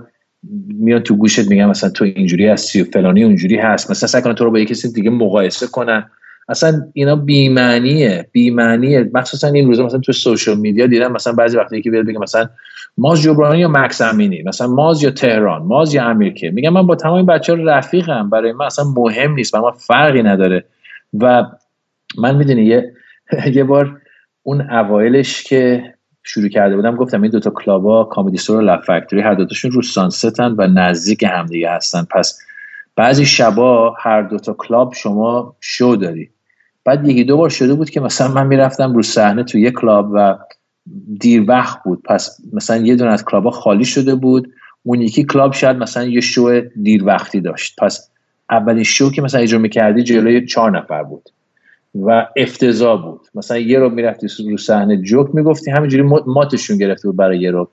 میاد تو گوشت میگن مثلا تو اینجوری هستی و فلانی اونجوری هست. مثلا سعی تو رو با یه کسی دیگه مقایسه کنن. اصلا اینا بیمعنیه. بیمعنیه. مخصوصا این روزا مثلا تو سوشال میدیا دیدم مثلا بعضی وقتی که بیاد بگه مثلا ماز جبرانی یا مکس امینی مثلا ماز یا تهران ماز یا امیرکه. میگم من با تمام بچه ها رفیقم. برای من اصلا مهم نیست برای ما فرقی نداره. و من می‌دونی یه یه بار اون اوایلش که شروع کرده بودم گفتم این دوتا club ا Comedy Store و Factory هر دوتاشون رو سانستن و نزدیک همدیگه هستن. پس بعضی شبا هر دوتا club شما شو داری. بعد یکی دو بار شده بود که مثلا من می‌رفتم رو صحنه تو یه club و دیر وقت بود. پس مثلا یه دونه از club ا خالی شده بود. اون یکی club شاید مثلا یه شو دیر وقتی داشت. پس اولین شو که مثلا اجرا می‌کردی جلوی چهار نفر بود. و افتضاح بود. مثلا یه رو می‌رفتی رو صحنه جوک می‌گفتی همینجوری ماتشون گرفته بود برای یه رو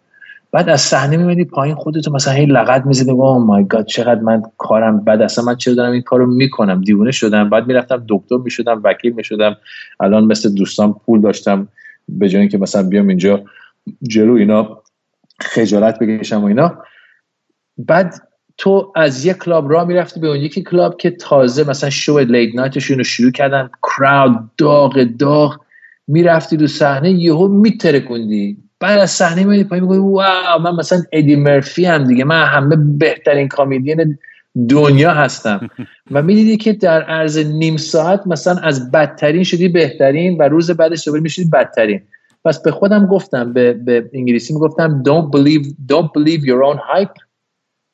بعد از صحنه میمدی پایین خودتو مثلا هی لغت می‌زدی او مای گاد چقدر من کارم بد اصلا من چرا دارم این کارو می‌کنم؟ دیوونه شدم. بعد می‌رفتم دکتر می‌شدم وکیل می‌شدم. الان مثل دوستان پول داشتم به جای اینکه مثلا بیام اینجا جلو اینا خجالت بکشم و اینا. بعد تو از یک club را می‌رفتی به اون یکی club که تازه مثلا show late night شون رو شروع کردن crowd داغ داغ. می‌رفتی رو صحنه یهو میترکوندی. بعد از صحنه میادی پایین میگوی wow من مثلا ادی مرفی هم دیگه. من همه بهترین comedian دنیا هستم. و می‌دیدی که در عرض نیم ساعت مثلا از بدترین شدی بهترین و روز بعدش دوباره می‌شدی بدترین. پس به خودم گفتم به, به انگلیسی می‌گفتم don't believe don't believe your own hype.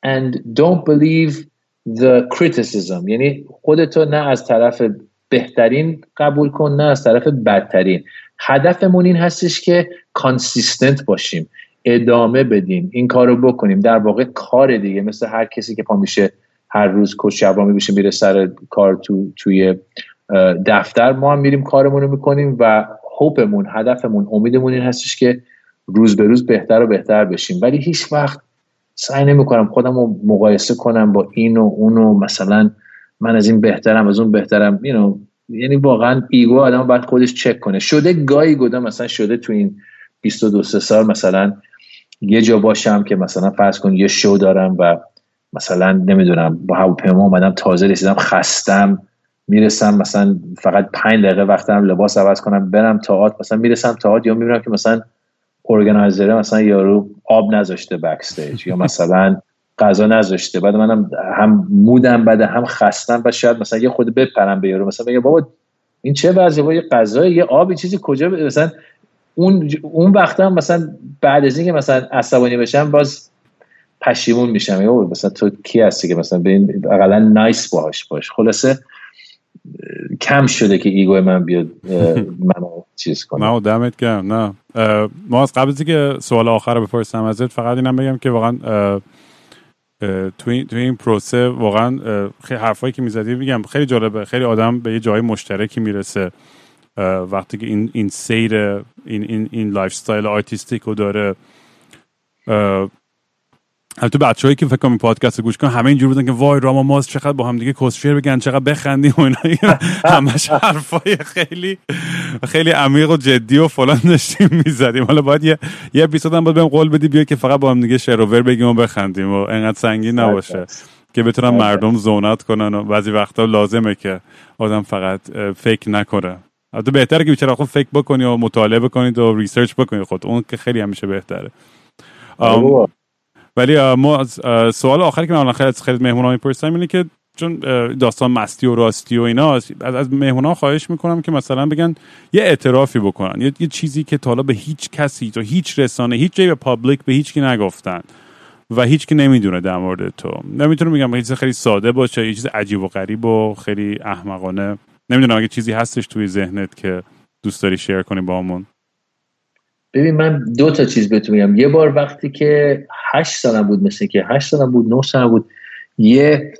And don't believe the criticism. یعنی خودتو نه از طرف بهترین قبول کن نه از طرف بدترین. هدفمون این هستش که کانسیستنت باشیم ادامه بدیم این کار رو بکنیم. در واقع کار دیگه مثل هر کسی که پا میشه هر روز کش شبا میشه میره سر کار تو توی دفتر. ما هم میریم کارمون رو می‌کنیم و هوپمون هدفمون امیدمون این هستش که روز به روز بهتر و بهتر بشیم. ولی هیچ وقت سعی نمی‌کنم خودم رو مقایسه کنم با این و اون و مثلا من از این بهترم از اون بهترم you یعنی واقعا ایگو آدم باید خودش چک کنه. شده گاهی گودم مثلا شده تو این 22 سال مثلا یه جا باشم که مثلا فرض کن یه شو دارم و مثلا نمی‌دونم با هواپیما اومدم تازه رسیدم خستم می‌رسم مثلا فقط پنج دقیقه وقتم لباس عوض کنم برم تئاتر مثلا می‌رسم تئاتر یا می‌بینم که مثلا organizer ه مثلا یارو آب نذاشته backstage یا مثلا غذا نذاشته. بعد منم هم مودم بده هم خستم و شاید مثلا یه خورده بپرم به یارو. مثلا بگم بابا این چه وضعیه؟ با یه غذا یه آبی چیزی کجا؟ مثلا اون اون وقت هم مثلا بعد از اینکه مثلا عصبانی بشم باز پشیمون میشم. یا مثلا تو کی هستی که مثلا به این اقلا nice باش باش. خلاصه کم شده که ego من بیاد منو چیز کنه.
نه دمت گرم نه. ما از قبل که سوال آخر رو بپرسم ازت فقط اینم بگم که واقعا تو این, تو این پروسه واقعا خیلی حرفایی که می‌زدی میگم خیلی جالبه. خیلی آدم به یه جای مشترکی می‌رسه وقتی که این این سیر این این این lifestyle artistic رو داره. البته بچه‌هایی که فکر کنم پادکست گوش کنن همه اینجوری بودن که وای رام و ماز چقدر با هم دیگه کسشیر بگن چقدر بخندیم و اینا. همش حرفای خیلی خیلی عمیق و جدی و فلان داشتیم می‌زدیم. حالا باید یه یه اپیزود هم باید بهم قول بدی بیا که فقط با هم دیگه شروور بگیم و بخندیم و انقدر سنگین نباشه که بتونن مردم زونات کنن و بعضی وقتا لازمه که آدم فقط فکر نکنه. البته بهتره که بیچاره خود فکر بکنی و مطالعه بکنید و ریسرچ بکنید خود اون که خیلی همیشه بهتره. ولی ما سوال آخری که من خیلی از خیلی مهمونان می‌پرسم اینه که چون داستان مستی و راستی و اینا از, از مهمونان خواهش می‌کنم که مثلا بگن یه اعترافی بکنن یه, یه چیزی که تا به هیچ کسی تو هیچ رسانه هیچ جایی به پابلیک به هیچ کی نگفتن و هیچ کی نمی‌دونه در مورد تو. نمی‌تونم بگم یه چیز خیلی ساده باشه یه چیز عجیب و غریب و خیلی احمقانه. نمی‌دونم اگه چیزی هستش توی ذهنت که دوست داری شیر کنی با همون.
ببین من دو تا چیز بهتون میگم. یه بار وقتی که هشت سالم بود مثل که هشت سالم بود نه سالم بود یه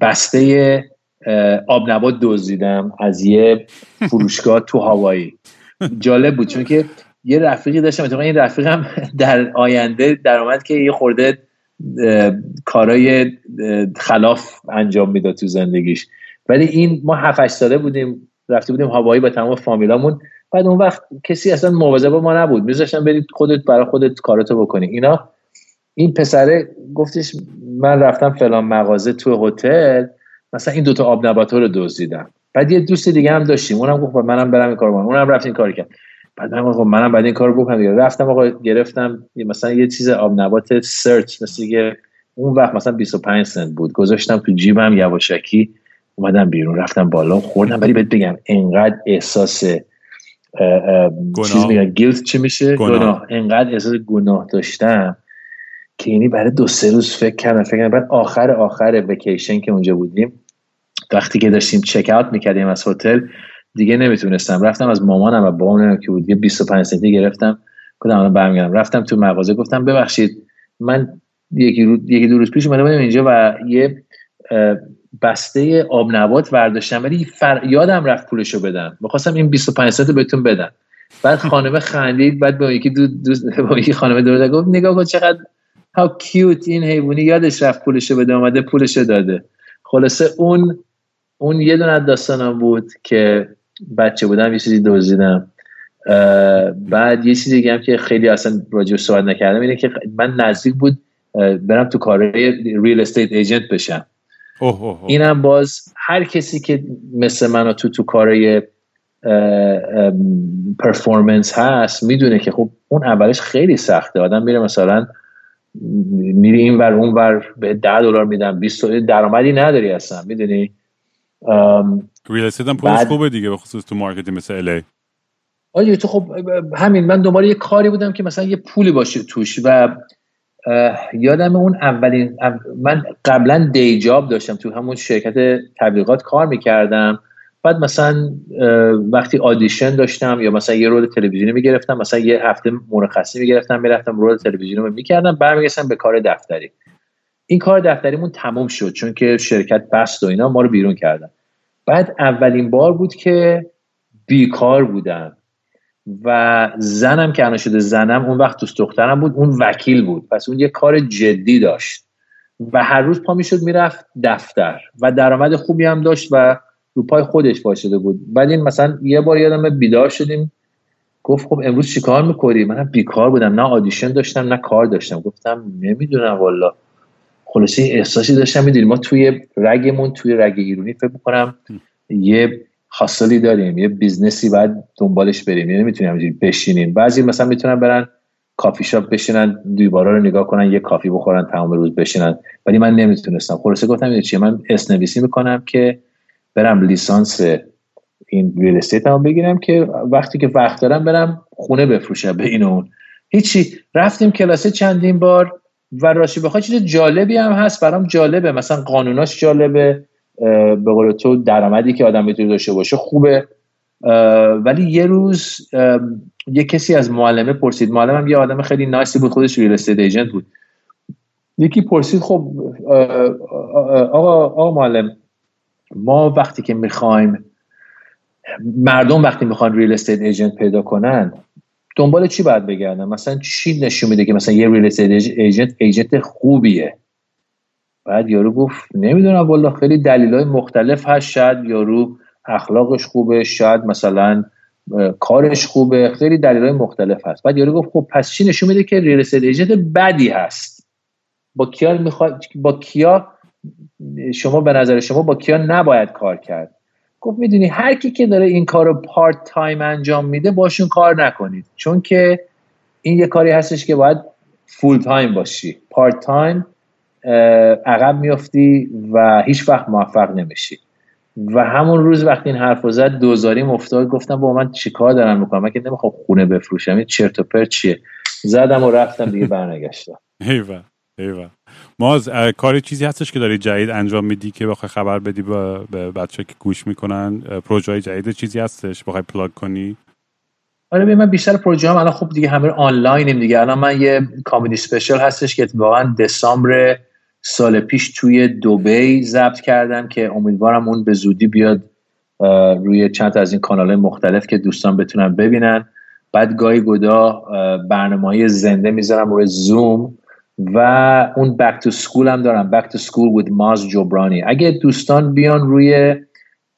بسته آب نبات دزدیدم از یه فروشگاه تو هوایی جالب بود چون که یه رفیقی داشتم این رفیقم در آینده درآمد که یه خورده کارای خلاف انجام می‌داد تو زندگیش. ولی این ما 7 ساله بودیم رفته بودیم هوایی با تمام فامیلامون. بعد اون وقت کسی اصلا مواظب ما نبود. میذاشتن برید خودت برای خودت کاراتو بکنی. اینا این پسره گفتش من رفتم فلان مغازه تو هتل مثلا این دوتا آب نبات رو دزدیدم. بعد یه دوست دیگه هم داشتیم. اونم گفت منم برم این کارو کنم اونم رفت این کار کرد. بعد من گفتم منم بعد این کارو بکنم دیگه. رفتم آقا گرفتم مثلا یه چیز آب نبات سرچ مثل اون وقت مثلا 25 سنت بود. گذاشتم تو جیبم یواشکی اومدم بیرون رفتم بالا. خوردم ولی بهت بگم انقدر احساس چیز میگن گیلت چی میشه؟ گناه. انقدر احساس گناه داشتم که اینی برای دو سه روز فکر کردم فکر کردم بعد آخر آخر وکیشن که اونجا بودیم وقتی که داشتیم چک اوت می‌کردیم از هتل دیگه نمی‌تونستم. رفتم از مامانم و بابام که بود یه 25 سنتی گرفتم. گفتم الان برمیگردم. رفتم تو مغازه گفتم ببخشید من یکی, رو... یکی دو روز پیش اومده بودم اینجا و یه بسته آب نبات برداشتم ولی فر... یادم رفت پولشو بدم. می‌خواستم این 25 سنت بهتون بدم. بعد خانمه خندید بعد به یکی دو, دو... با یکی خانمه دور گفت نگاه کن چقدر how cute این حیوانی. یادش رفت پولشو بده اومده پولشو داده. خلاصه اون اون یه دونه داستانم بود که بچه بودم یه چیزی دزدیدم. بعد یه چیزی دیگه هم که خیلی اصلا راجع صحبت نکردم اینه که من نزدیک بود برم تو کار real estate agent بشم. اینم باز هر کسی که مثل من تو تو کارای performance هست می‌دونه که خب اون اولش خیلی سخته. آدم میره مثلا میری این ور اون ور به 10 دلار میدم 20 درآمدی نداری اصلا می‌دونی؟
real estate هم پولش خوبه دیگه به خصوص تو market ی مثل LA
آره تو خب همین من دنبال یه کاری بودم که مثلا یه پولی باشه توش و یادم اون اولین من قبلا day job داشتم تو همون شرکت تبلیغات کار می‌کردم. بعد مثلا وقتی audition داشتم یا مثلا یه role تلویزیونی می‌گرفتم مثلا یه هفته مرخصی می‌گرفتم می‌رفتم role تلویزیونی رو می‌کردم برمیگشتم به کار دفتری. این کار دفتریمون تموم شد چون که شرکت بست و اینا ما رو بیرون کردن. بعد اولین بار بود که بیکار بودم. و زنم که الان شده زنم اون وقت دوست دخترم بود اون وکیل بود. پس اون یه کار جدی داشت. و هر روز پا می‌شد می‌رفت دفتر. و درآمد خوبی هم داشت و رو پای خودش باشده بود. ولی مثلا یه بار یادم بیدار شدیم. گفت خب امروز چیکار می‌کنی؟ منم بیکار بودم. نه آدیشن داشتم نه کار داشتم. گفتم نمی‌دونم والا. خلاصه احساسی داشتم می‌دونی ما توی رگمون توی رگ ایرونی فکر می‌کنم یه حاصلی داریم یه business ی باید دنبالش بریم یعنی نمی‌تونیم همینجوری بشینیم. بعضی مثلا می‌تونن برن کافی شاپ بشینن دیوارا رو نگاه کنن یه coffee بخورن تمام روز بشینن. ولی من نمی‌تونستم. خلاصه گفتم چیه؟ من اسم‌نویسی می‌کنم که برم لیسانس این real estate هم بگیرم که وقتی که وقت دارم برم خونه بفروشم به این اون. هیچی. رفتیم کلاسه چندین بار و راشی بخوای چیز جالبی هم هست برام جالبه. مثلا قانوناش جالبه. به قول تو درآمدی که آدم می‌تونه داشته باشه خوبه. ولی یه روز یه کسی از معلمه پرسید. معلمم یه آدم خیلی نایسی بود خودش ریل استیت ایجنت بود. یکی پرسید خب آقا آقا معلم ما وقتی که می‌خوایم مردم وقتی می‌خوان real estate agent پیدا کنن دنبال چی باید بگردن؟ مثلا چی نشون میده که مثلا یه real estate agent agent خوبیه؟ بعد یارو گفت نمی‌دونم والا خیلی دلیل مختلف هست. شاید یارو اخلاقش خوبه شاید مثلا کارش خوبه خیلی دلیل مختلف هست. بعد یارو گفت خب پس چی نشون میده که real agent بدی هست؟ با کیا می‌خواد با کیا شما به نظر شما با کیا نباید کار کرد؟ گفت می‌دونی هر کی که داره این کار رو part time انجام میده باشون کار نکنید. چون که این یه کاری هستش که باید full time باشی. part time عقب میافتی و هیچ وقت موفق نمیشی. و همون روز وقتی این حرف زد دوزاریم افتاد گفتم بابا من چیکار دارم می‌کنم؟ من که نمی‌خوام خونه بفروشم این چرت و پرت چیه؟ زدم و رفتم دیگه برنگشتم.
ایوه ایوه. ماز کاری چیزی هستش که داری جدید انجام میدی که بخوای خبر بدی به بچه که گوش می‌کنن؟ پروژه جدید چیزی هستش بخوای پلاگ کنی؟
آره من بیشتر پروژه هم الان خب دیگه همه آنلاینیم دیگه. الان من یه کامدی سپیشل هستش که اتفاقا دسامبر سال پیش توی دوبی ضبط کردم که امیدوارم اون به زودی بیاد روی چند از این کانال مختلف که دوستان بتونن ببینن. بعد گاهی گداری برنامه های زنده می‌ذارم روی زوم و اون back to school هم دارم. back to school with ماز جبرانی. اگه دوستان بیان روی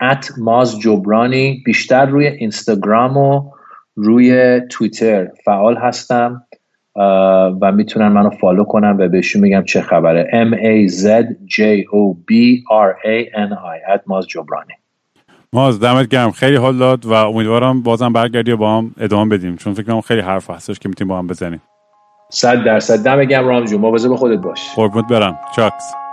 at ماز جبرانی بیشتر روی اینستاگرام و روی توییتر فعال هستم. و می‌تونن منو follow کنن و بهشون میگم چه خبره. M A Z J O B R A N I ماز جبرانی.
ماز دمت گرم. خیلی حال داد و امیدوارم بازم برگردی و با هم ادامه بدیم. چون فکر کنم خیلی حرف هستش که می‌تونیم با هم بزنیم.
صد درصد. دم گرم رام جون. مواظب خودت باش.
قربونت برم. چاکس.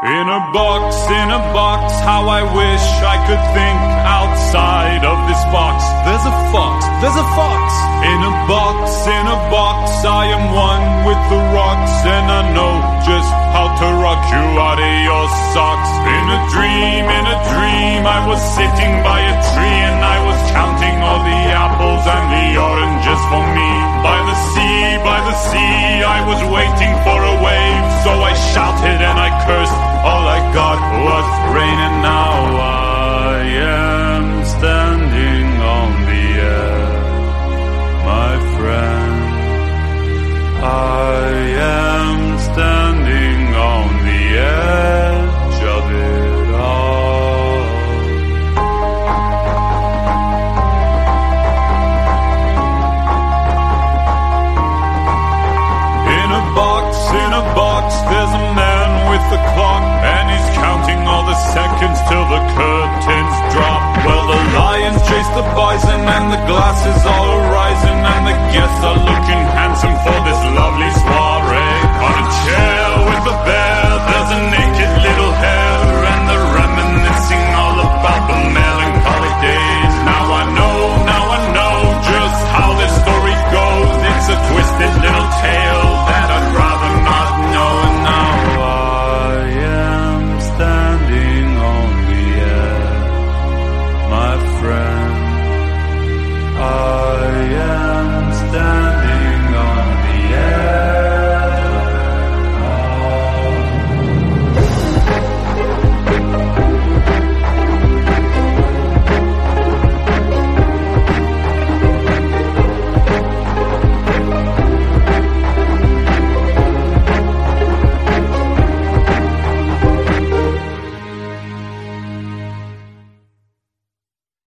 In a box, in a box, how I wish I could think outside of this box. There's a fox, there's a fox. In a box, in a box, I am one with the rocks, and I know just how to rock you out of your socks. In a dream, in a dream, I was sitting by a tree and I was counting all the apples and the oranges for me. By the sea, by the sea, I was waiting for a wave, so I shouted and I cursed. All I got was rain, and now I am standing on the edge, my friend. I the clock and he's counting all the seconds till the curtains drop. Well, the lions chase the bison and the glass is all rising and the guests are looking handsome for this lovely soiree on a chair with a bed.